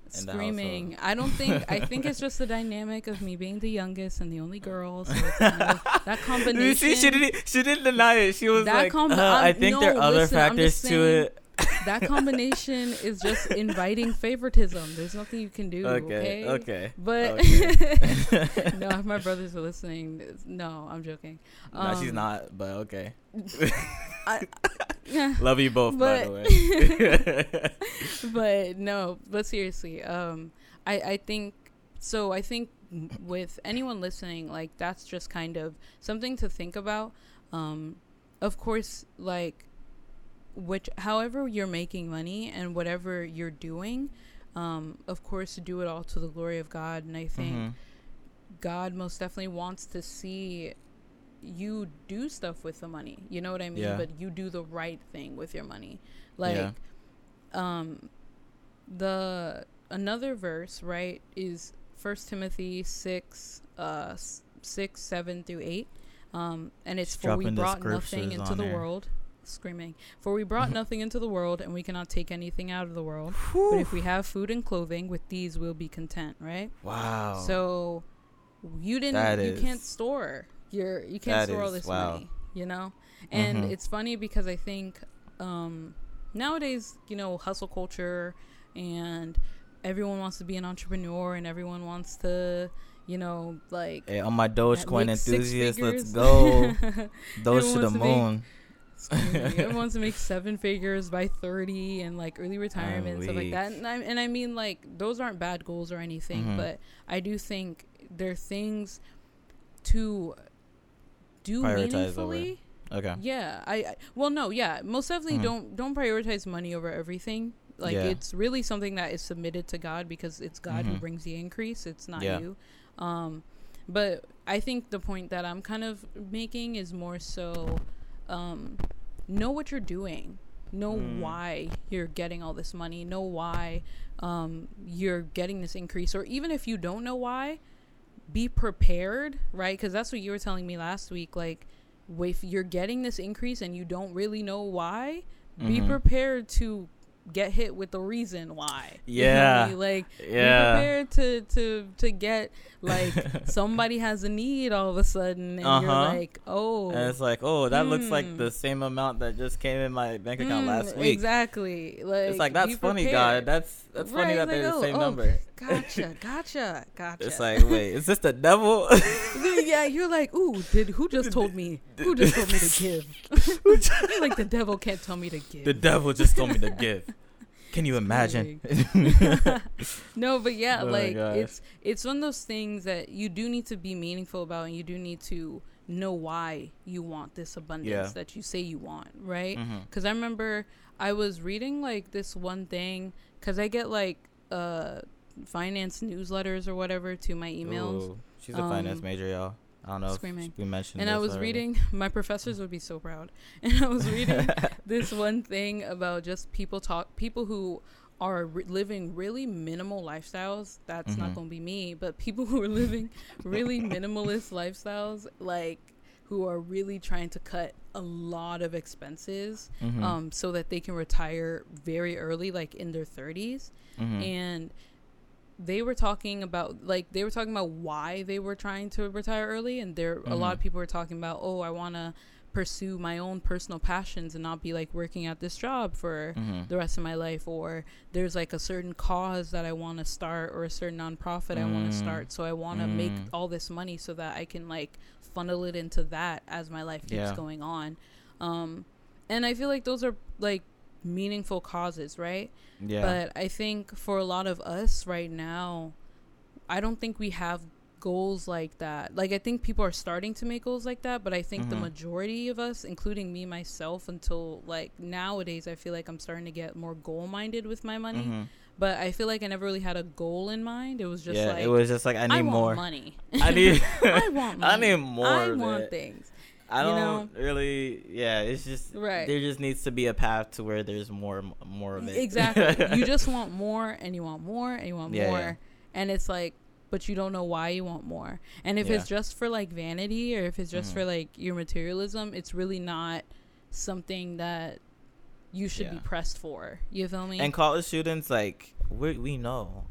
screaming i don't think i think it's just the dynamic of me being the youngest and the only girl so kind of, that combination You see, she didn't. She didn't deny it. She was like, combi- uh, I think there are other listen, factors to it. That combination is just inviting favoritism there's nothing you can do Okay. okay, Okay. but Okay. no if my brothers are listening no i'm joking no, she's Um, not. But okay. I, yeah Love you both, by but- the way. but no but seriously um i i think so i think with anyone listening like that's just kind of something to think about um of course like which however you're making money and whatever you're doing um of course do it all to the glory of god and i think Mhm. God most definitely wants to see you do stuff with the money. You know what I mean? Yeah. But you do the right thing with your money. Like Yeah. um the another verse, right, is First Timothy 6 uh 6 7 through 8. Um and it's for we brought nothing into the there. world screaming for we brought nothing into the world and we cannot take anything out of the world but if we have food and clothing with these we'll be content right Wow. so you didn't That you can't store your you can't store all this wow. money, you know? And Mhm. it's funny because I think um nowadays, you know, hustle culture and everyone wants to be an entrepreneur and everyone wants to, you know, like Hey, all my Dogecoin enthusiasts, let's go. Doge to the moon. Screaming. Everyone wants to make seven figures by 30 and like early retirement and stuff like that. And I, and I mean, like, those aren't bad goals or anything, Mhm. but I do think they're things to do Prioritize over. meaningfully. Okay. Yeah, I, I well, no, yeah, most definitely Mhm. don't don't prioritize money over everything. Like Yeah. it's really something that is submitted to God because it's God who Mhm. brings the increase. It's not Yeah. you. Um, but I think the point that I'm kind of making is more so, um, know what you're doing. Know Mm. why you're getting all this money. Know why um, you're getting this increase. Or even if you don't know why, be prepared, right? Because that's what you were telling me last week. Like, if you're getting this increase and you don't really know why, be Mhm. prepared to get hit with the reason why. You know I Yeah. mean? Like, Yeah. be prepared to to to get like somebody has a need all of a sudden, and you're Uh-huh. like, oh, And it's like, oh, that looks like Hmm. the same amount that just came in my bank account mm, last week. Exactly. Like, it's like that's funny. God. That's that's funny that like, they're the oh, same oh, number. Gotcha, gotcha, gotcha. It's like, wait, is this the devil? yeah, you're like, ooh, did who just told me? Who just told me to give? you're like the devil can't tell me to give. the devil just told me to give. Can you imagine? no, but yeah, Oh like it's it's one of those things that you do need to be meaningful about, and you do need to know why you want this abundance Yeah. that you say you want, right? Because I remember I was reading like this one thing because I get like uh finance newsletters or whatever to my emails. Ooh, she's a finance Um, major, y'all. I don't know screaming. if we mentioned. and I was already. reading, my professors would be so proud. And I was reading this one thing about just people talk, people who are re- living really minimal lifestyles. That's not Mhm. going to be me, but people who are living really minimalist lifestyles, like who are really trying to cut a lot of expenses, Mhm. um, so that they can retire very early, like in their 30s Mhm. and they were talking about like they were talking about why they were trying to retire early and there a lot of Mhm. people were talking about oh i want to pursue my own personal passions and not be like working at this job for Mhm. the rest of my life or there's like a certain cause that i want to start or a certain nonprofit i want Mm. to start so i want to make Mm. all this money so that i can like funnel it into that as my life keeps Yeah. going on um and i feel like those are like meaningful causes right Yeah. but I think for a lot of us right now, I don't think we have goals like that. Like I think people are starting to make goals like that, but I think the Mhm. majority of us, including me myself until like nowadays I feel like I'm starting to get more goal minded with my money. Mhm. But I feel like I never really had a goal in mind. It was just yeah, like it was just like I need want more. money. I need. I want I need more. I want it. things. I don't know really. Yeah, it's just Right. There just needs to be a path to where there's more, more of it. Exactly. you just want more and you want more and you want Yeah, more. yeah. And it's like but you don't know why you want more. And if Yeah. it's just for like vanity or if it's just Mhm. for like your materialism, it's really not something that you should be pressed for. You feel me? And college students, like we we know,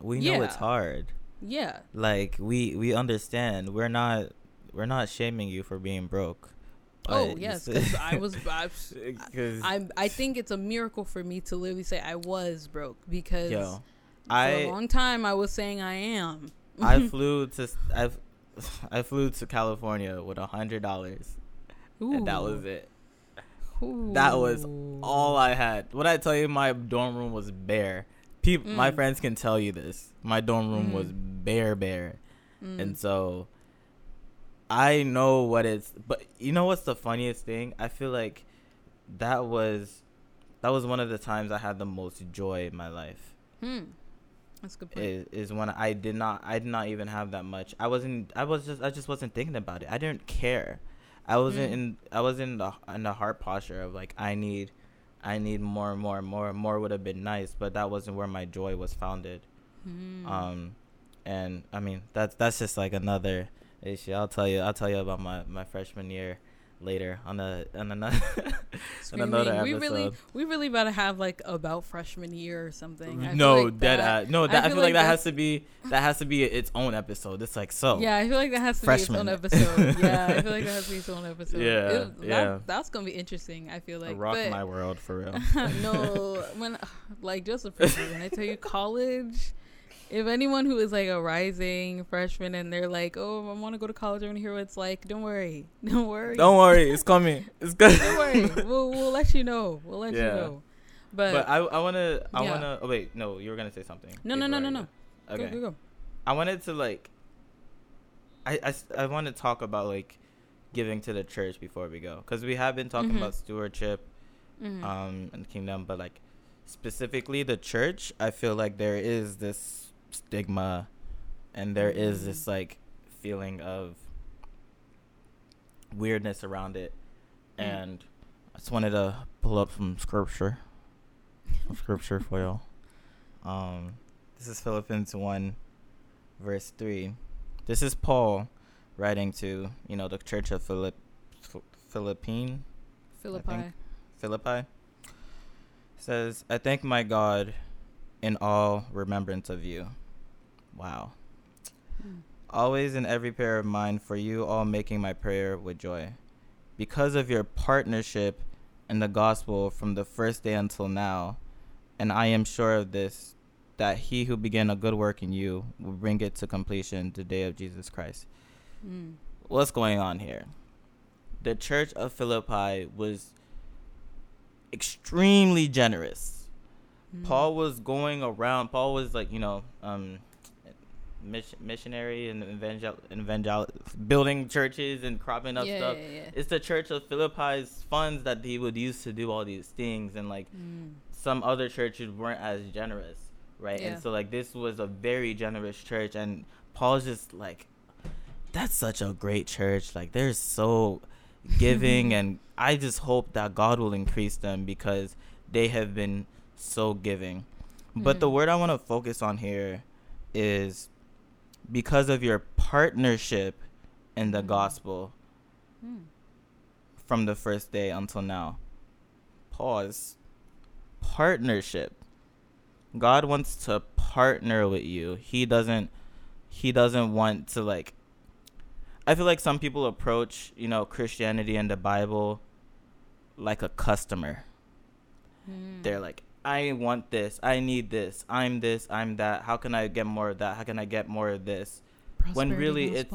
we know it's hard. yeah. Like we we understand. We're not we're not shaming you for being broke. Oh yes, because I was. I, 'Cause, I I think it's a miracle for me to literally say I was broke because yo, for I a long time I was saying I am. I flew to I I flew to California with a hundred dollars, and that was it. That was all I had. What I tell you, my dorm room was bare. People, my Mm. friends can tell you this. My dorm room was Mm. bare, bare, Mm. and so I know what it's. But you know what's the funniest thing? I feel like that was that was one of the times I had the most joy in my life. Hmm. That's a good point. Is, is when I did not I did not even have that much. I wasn't. I was just. I just wasn't thinking about it. I didn't care. I wasn't Mm. in. I was in the in the heart posture of like I need, I need more, and more, and more. And more would have been nice, but that wasn't where my joy was founded. Hmm. Um, and I mean that's that's just like another issue. I'll tell you. I'll tell you about my my freshman year later on a on another on another we really we really about to have like about freshman year or something. I No, like dead that- ass. No, that I feel, like, that has to be that has to be its own episode. It's like so. Yeah, I feel like that has to Freshman. be its own episode. yeah, I feel like that has to be its own episode. Yeah, It- that- yeah. that's gonna be interesting. I feel like. rock but, my world for real. no, when like just a freshman, when I tell you college, if anyone who is like a rising freshman and they're like, "Oh, I want to go to college," I want to hear what it's like. Don't worry, don't worry, Don't worry, it's coming. It's good. don't worry. We'll we'll let you know. We'll let you know. But, But I I wanna I Yeah. wanna. Oh wait, no, you were gonna say something. no, no, no, no, no. go. Go, Okay. go, go. I wanted to like. I I I want to talk about like giving to the church before we go because we have been talking Mhm. about stewardship Mhm. um and kingdom but like specifically the church i feel like there is this stigma and there is Mm. this like feeling of weirdness around it Mm. and i just wanted to pull up some scripture some scripture for y'all um this is philippians 1 verse 3 this is paul writing to you know the church of philip philippine Philippi. Philippi says, I thank my God in all remembrance of you. Wow. Always in every prayer of mine for you all making my prayer with joy. Because of your partnership in the gospel from the first day until now, and I am sure of this, that he who began a good work in you will bring it to completion the day of Jesus Christ Mm. what's going on here? The church of Philippi was extremely generous. Mm. Paul was going around. Paul was like, you know, um, mission, missionary and evangel, evangel, building churches and cropping up yeah, stuff. Yeah, yeah. It's the church of Philippi's funds that he would use to do all these things, and like Mm. some other churches weren't as generous, right? And so like this was a very generous church, and Paul's just like, that's such a great church. Like they're so giving, and I just hope that God will increase them because they have been so giving. But the Mhm. word I want to focus on here is because of your partnership in the gospel Mm. from the first day until now. Pause. Partnership. God wants to partner with you. He doesn't he doesn't want to like I feel like some people approach, you know, Christianity and the Bible like a customer. Mm. They're like, I want this, I need this, I'm this, I'm that. How can I get more of that? How can I get more of this? when Prosperity really it's-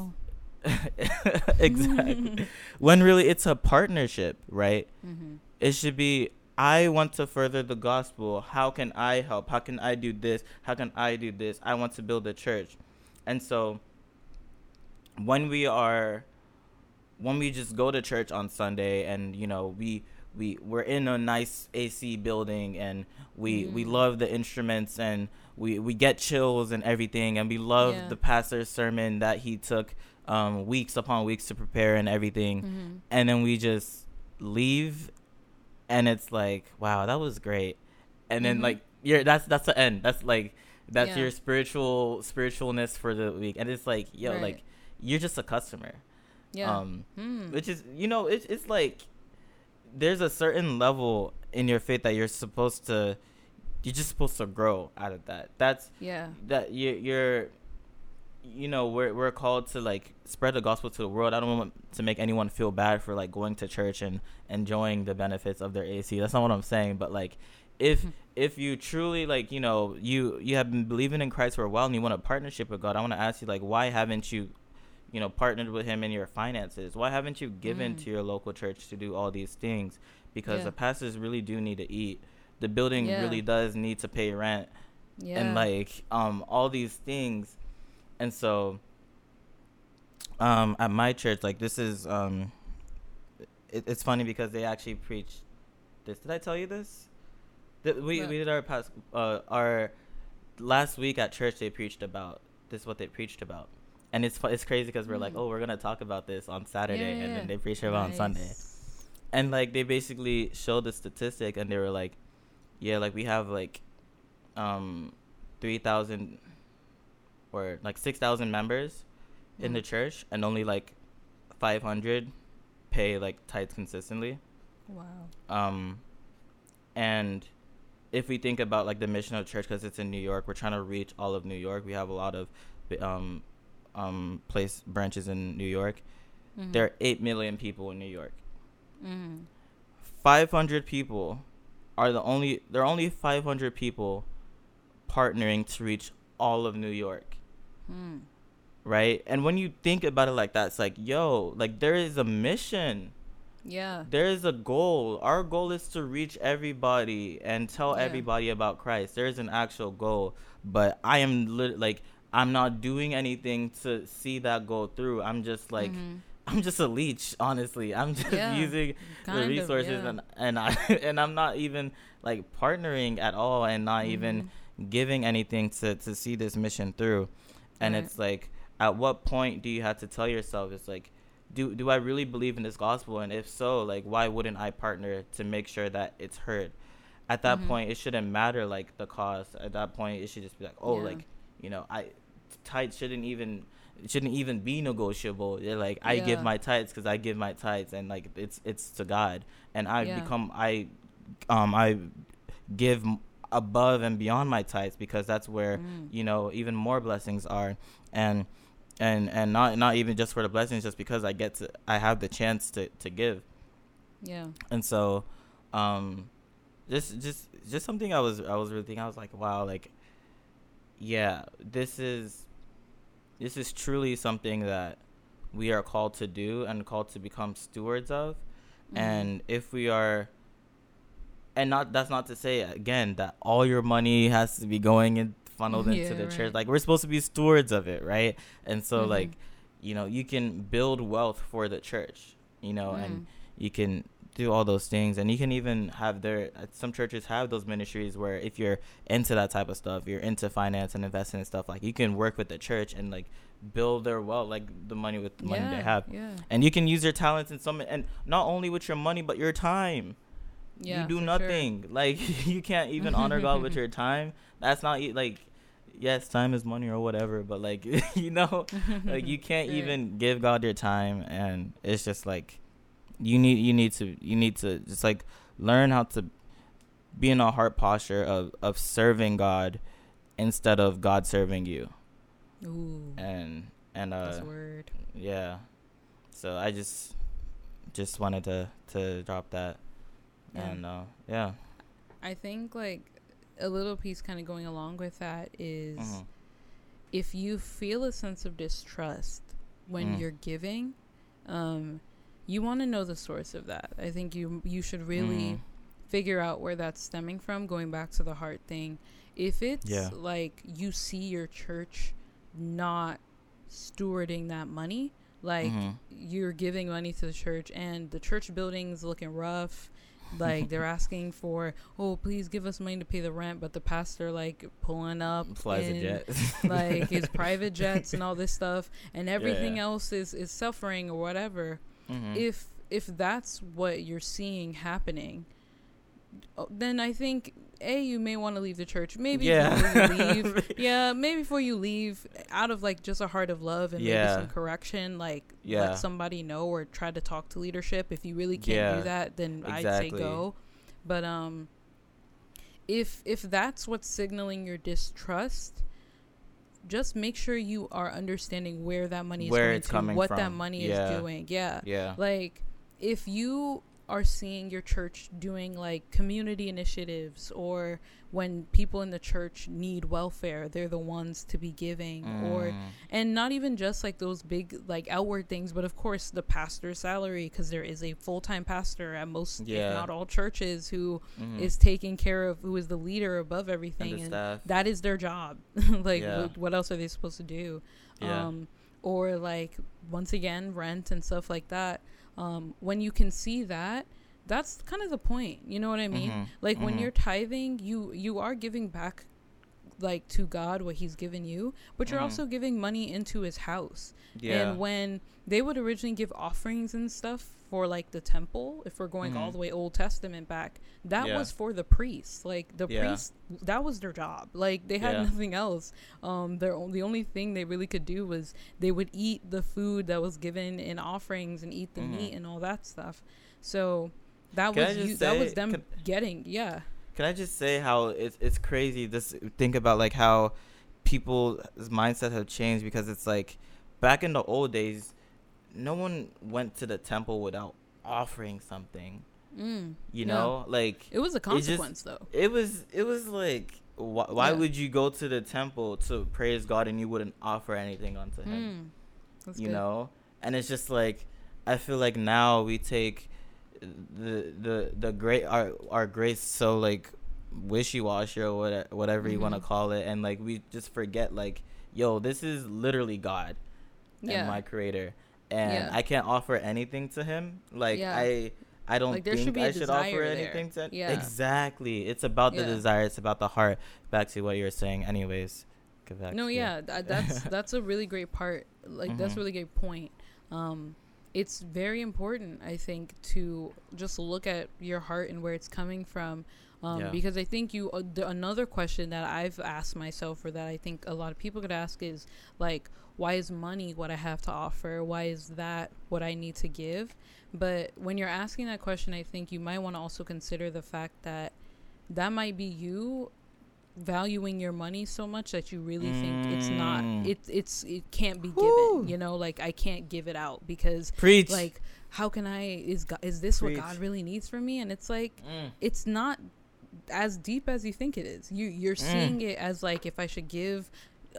exactly. when really it's a partnership, right? Mhm. It should be I want to further the gospel. How can I help? How can I do this? How can I do this? I want to build a church. And so when we are when we just go to church on Sunday and you know, we we we're in a nice AC building and we we Mm. love the instruments and we we get chills and everything and we love Yeah. the pastor's sermon that he took um weeks upon weeks to prepare and everything Mhm. and then we just leave and it's like wow that was great and then Mhm. like you're that's that's the end that's like that's Yeah. your spiritual spiritualness for the week and it's like yo Right. like you're just a customer Yeah. um Mm. which is you know it's it's like there's a certain level in your faith that you're supposed to you're just supposed to grow out of that that's yeah. that you you're you know we're we're called to like spread the gospel to the world. I don't want to make anyone feel bad for like going to church and enjoying the benefits of their AC. That's not what I'm saying, but like if mm-hmm. if you truly like you know you you have been believing in Christ for a while and you want a partnership with God, I want to ask you like why haven't you you know partnered with him in your finances? Why haven't you given Mm. to your local church to do all these things? Because Yeah. the pastors really do need to eat. The building Yeah. really does need to pay rent Yeah. and like um all these things and so um at my church like this is um it, it's funny because they actually preach this did i tell you this we What? we did our past uh our last week at church they preached about this is what they preached about and it's it's crazy because we're like Mm. oh we're gonna talk about this on saturday Yeah, and then they preached about it on sunday and like they basically showed the statistic and they were like yeah like we have like um 3000 or like 6000 members in the Mm. church and only like 500 pay like tithes consistently Wow. um and if we think about like the mission of church because it's in new york we're trying to reach all of new york we have a lot of um um place branches in new york Mhm. there are 8 million people in new york Mhm. 500 people are the only there are only 500 people partnering to reach all of New York, Mm. right? And when you think about it like that, it's like, yo, like there is a mission. Yeah. There is a goal. Our goal is to reach everybody and tell Yeah. everybody about Christ. There is an actual goal, but I am lit- like I'm not doing anything to see that go through. I'm just like Mhm. I'm just a leech, honestly. I'm just Yeah, using the of, resources yeah. and and I and I'm not even like partnering at all and not even Mhm. giving anything to to see this mission through. And Right. it's like at what point do you have to tell yourself it's like do do I really believe in this gospel and if so like why wouldn't I partner to make sure that it's heard? At that Mhm. point it shouldn't matter like the cost. At that point it should just be like oh Yeah. like you know I tithes shouldn't even shouldn't even be negotiable. They're like I give my tithes because I give my tithes, and like it's it's to God, and I Yeah. become I, um I give above and beyond my tithes because that's where Mm. you know even more blessings are, and and and not not even just for the blessings, just because I get to I have the chance to to give, Yeah. and so, um, just just just something I was I was really thinking I was like wow like, yeah this is this is truly something that we are called to do and called to become stewards of Mhm. and if we are and not that's not to say again that all your money has to be going and funneled Yeah, into the right. church. Like we're supposed to be stewards of it, right? And so Mhm. like, you know, you can build wealth for the church, you know, and Mm. you can do all those things and you can even have their uh, some churches have those ministries where if you're into that type of stuff you're into finance and investing and stuff like you can work with the church and like build their wealth like the money with the money yeah, they have Yeah. and you can use your talents in some and not only with your money but your time Yeah. you do for sure. nothing like you can't even honor god with your time that's not like yes time is money or whatever but like you know like you can't Right. even give god your time and it's just like you need you need to you need to just like learn how to be in a heart posture of of serving god instead of god serving you Ooh. and and uh yeah so i just just wanted to to drop that Yeah. and uh yeah I think like a little piece kind of going along with that is Mhm. if you feel a sense of distrust when Mm. you're giving, um, you want to know the source of that. I think you you should really Mm. figure out where that's stemming from. Going back to the heart thing, if it's Yeah. like you see your church not stewarding that money, like Mhm. you're giving money to the church and the church building's looking rough like they're asking for oh please give us money to pay the rent but the pastor like pulling up flies a jet like his private jets and all this stuff and everything yeah. else is is suffering or whatever Mhm. if if that's what you're seeing happening oh, then i think a you may want to leave the church. Maybe Yeah. before you leave. Yeah maybe before you leave out of like just a heart of love and maybe some correction like Yeah. let somebody know or try to talk to leadership. If you really can't Yeah, do that then i'd say go. But um if if that's what's signaling your distrust just make sure you are understanding where that money is Where going it's to coming what that money Yeah. is doing. Yeah. Yeah. Like if you are seeing your church doing like community initiatives or when people in the church need welfare they're the ones to be giving or Mm. and not even just like those big like outward things but of course the pastor's salary because there is a full-time pastor at most Yeah. if not all churches who Mhm. is taking care of who is the leader above and everything the and that is their job like Yeah. what, what else are they supposed to do Yeah. um or like once again rent and stuff like that um when you can see that that's kind of the point you know what i mean Mhm. like when Mhm. you're tithing you you are giving back like to god what he's given you but you're Mhm. also giving money into his house yeah and when they would originally give offerings and stuff for like the temple, if we're going all Mhm. the way Old Testament back, that Yeah. was for the priests. Like the Yeah. priests, that was their job. Like they had Yeah. nothing else. Um, their the only thing they really could do was they would eat the food that was given in offerings and eat the Mhm. meat and all that stuff. So that Can was you, that was them can- getting yeah. Can I just say how it's it's crazy? Just think about like how people's mindset have changed because it's like back in the old days, no one went to the temple without offering something. Mm, You Yeah. know, like it was a just- consequence though. it was it was like why, why Yeah. would you go to the temple to praise God and you wouldn't offer anything unto Him? Mm, you good. know and it's just like i feel like now we take the the the great our our grace so like wishy-washy or whatever, whatever you want to call it and like we just forget like yo this is literally god Yeah. and my creator and Yeah. i can't offer anything to him. Like Yeah. i i don't Like, think should i should offer there. anything to Yeah. exactly. It's about the desire. It's about the heart. Back to what you were saying. Anyways back no yeah tha- that's that's a really great part. Like that's a really great point. Um it's very important i think to just look at your heart and where it's coming from um, Yeah. because i think you uh, the, another question that i've asked myself or that i think a lot of people could ask is like why is money what i have to offer why is that what i need to give but when you're asking that question i think you might want to also consider the fact that that might be you valuing your money so much that you really think it's not Mm. it it's it can't be given you know like i can't give it out because preach like how can i is god is this Preach. what god really needs from me and it's like Mm. it's not as deep as you think it is you you're Mm. seeing it as like if i should give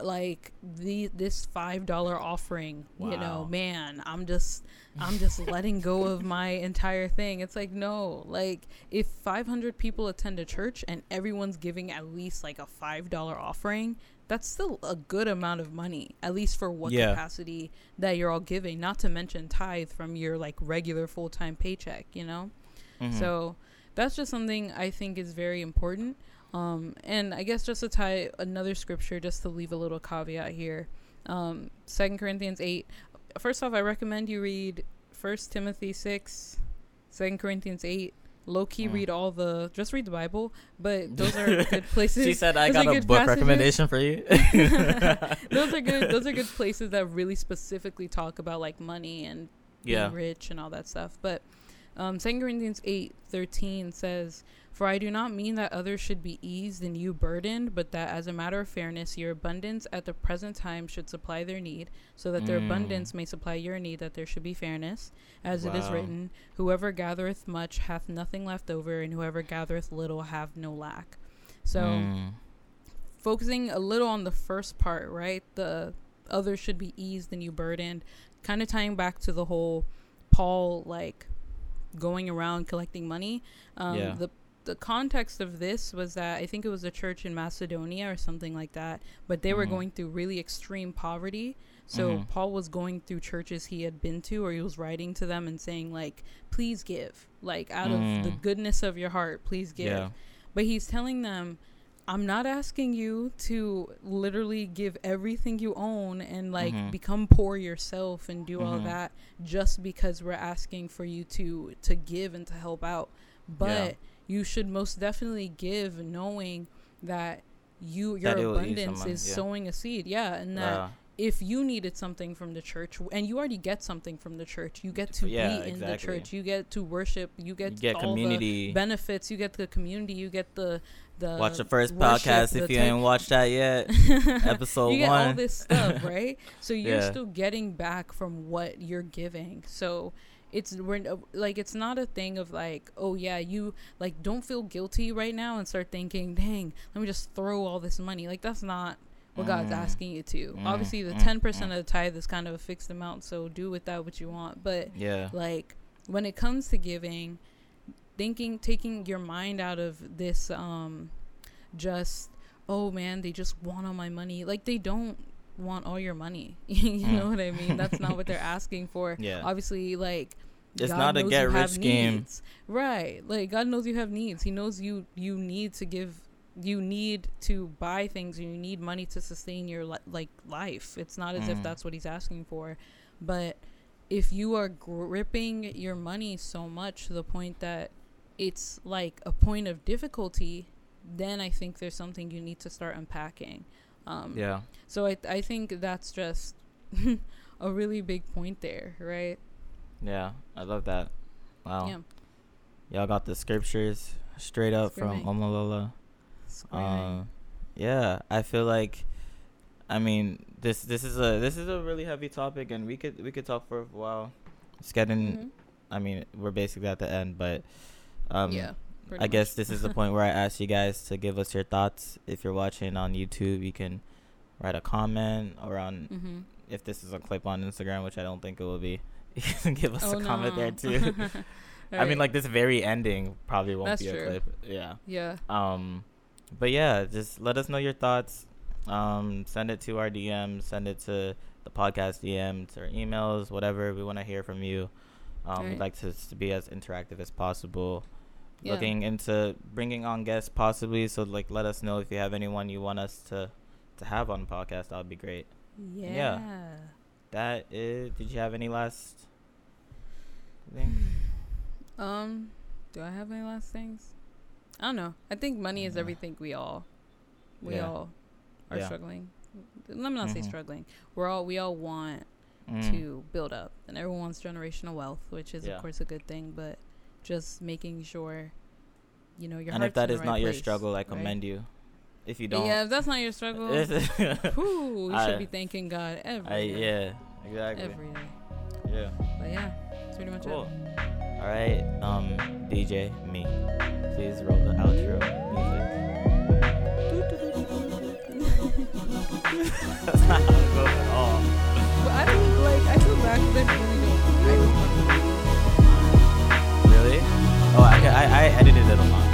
like the this five dollar offering you know man i'm just i'm just letting go of my entire thing it's like no like if 500 people attend a church and everyone's giving at least like a five dollar offering that's still a good amount of money at least for what Yeah. capacity that you're all giving not to mention tithe from your like regular full-time paycheck you know Mhm. so that's just something I think is very important. Um, and I guess just to tie another scripture, just to leave a little caveat here, um, Second Corinthians eight. First off, I recommend you read First Timothy six, Second Corinthians eight. Low key, Mm. read all the. Just read the Bible, but those are good places. she said, "I those got a book passages." recommendation for you." those are good. Those are good places that really specifically talk about like money and yeah. being rich and all that stuff. But um, 2 Corinthians eight thirteen says, For I do not mean that others should be eased and you burdened, but that as a matter of fairness, your abundance at the present time should supply their need, so that their Mm. abundance may supply your need, that there should be fairness. As it is written, Whoever gathereth much hath nothing left over, and whoever gathereth little have no lack. So Mm. focusing a little on the first part, right? The others should be eased and you burdened, kind of tying back to the whole Paul like going around collecting money. Um, Yeah. The the context of this was that I think it was a church in Macedonia or something like that, but they were Mhm. going through really extreme poverty. So Mhm. Paul was going through churches he had been to, or he was writing to them and saying like, "Please give, like out of the Mm. goodness of your heart, please give." Yeah. But he's telling them, I'm not asking you to literally give everything you own and like Mhm. become poor yourself and do all Mhm. that just because we're asking for you to to give and to help out. But you should most definitely give knowing that you your That it will ease abundance someone, is yeah. sowing a seed. Yeah, and that if you needed something from the church and you already get something from the church, you get to Yeah, be in the church, you get to worship, you get, You get all community. the benefits, you get the community, you get the the Watch the first worship, podcast the if you type- ain't watched that yet. Episode you get all one. this stuff, right? So you're Yeah. still getting back from what you're giving. So it's we're like it's not a thing of like oh yeah you like don't feel guilty right now and start thinking dang let me just throw all this money like that's not what God's Mm. asking you to. Mm, Obviously, the mm, ten percent mm. of the tithe is kind of a fixed amount, so do with that what you want. But Yeah. like when it comes to giving thinking taking your mind out of this um just oh man they just want all my money like they don't want all your money you Mm. know what i mean that's not what they're asking for Yeah. obviously like It's God not a knows get you rich have scheme. needs. right like god knows you have needs he knows you you need to give you need to buy things and you need money to sustain your li- like life it's not as if Mm. that's what he's asking for but if you are gripping your money so much to the point that it's like a point of difficulty then i think there's something you need to start unpacking um Yeah. so i i think that's just a really big point there right Yeah. I love that. Wow. yeah Y'all got the scriptures straight up Screaming. from Omalola. Um, yeah, I feel like, I mean, this this is a this is a really heavy topic, and we could we could talk for a while. It's getting, Mhm. I mean, we're basically at the end, but um, yeah pretty I much. guess this is the point where I ask you guys to give us your thoughts. If you're watching on YouTube, you can write a comment, or on Mhm. if this is a clip on Instagram, which I don't think it will be. You can give us Oh, a comment there no. too. I mean, like this very ending probably won't That's be a true. clip. Yeah. yeah Um, but yeah, just let us know your thoughts. Um, send it to our DM, send it to the podcast DMs or emails, whatever. We want to hear from you. Um, Right. We'd like to, to be as interactive as possible. Yeah. Looking into bringing on guests possibly. So like, let us know if you have anyone you want us to to have on the podcast. That would be great. yeah, That is. Did you have any last thing? um do i have any last things i don't know i think money is Uh, everything we all we yeah. all are Yeah. struggling let me not say Mhm. struggling we're all we all want Mm. to build up and everyone wants generational wealth which is Yeah. of course a good thing but just making sure you know your and if that is right not place, your struggle i commend right? you. If you don't yeah if that's not your struggle whew, you I, should be thanking god every I, yeah exactly. Every day. Yeah. But yeah that's pretty much cool. it. All right um dj me. Please roll the outro music. That's not how at all. But i think like i feel bad because I really don't I, I edited it a lot.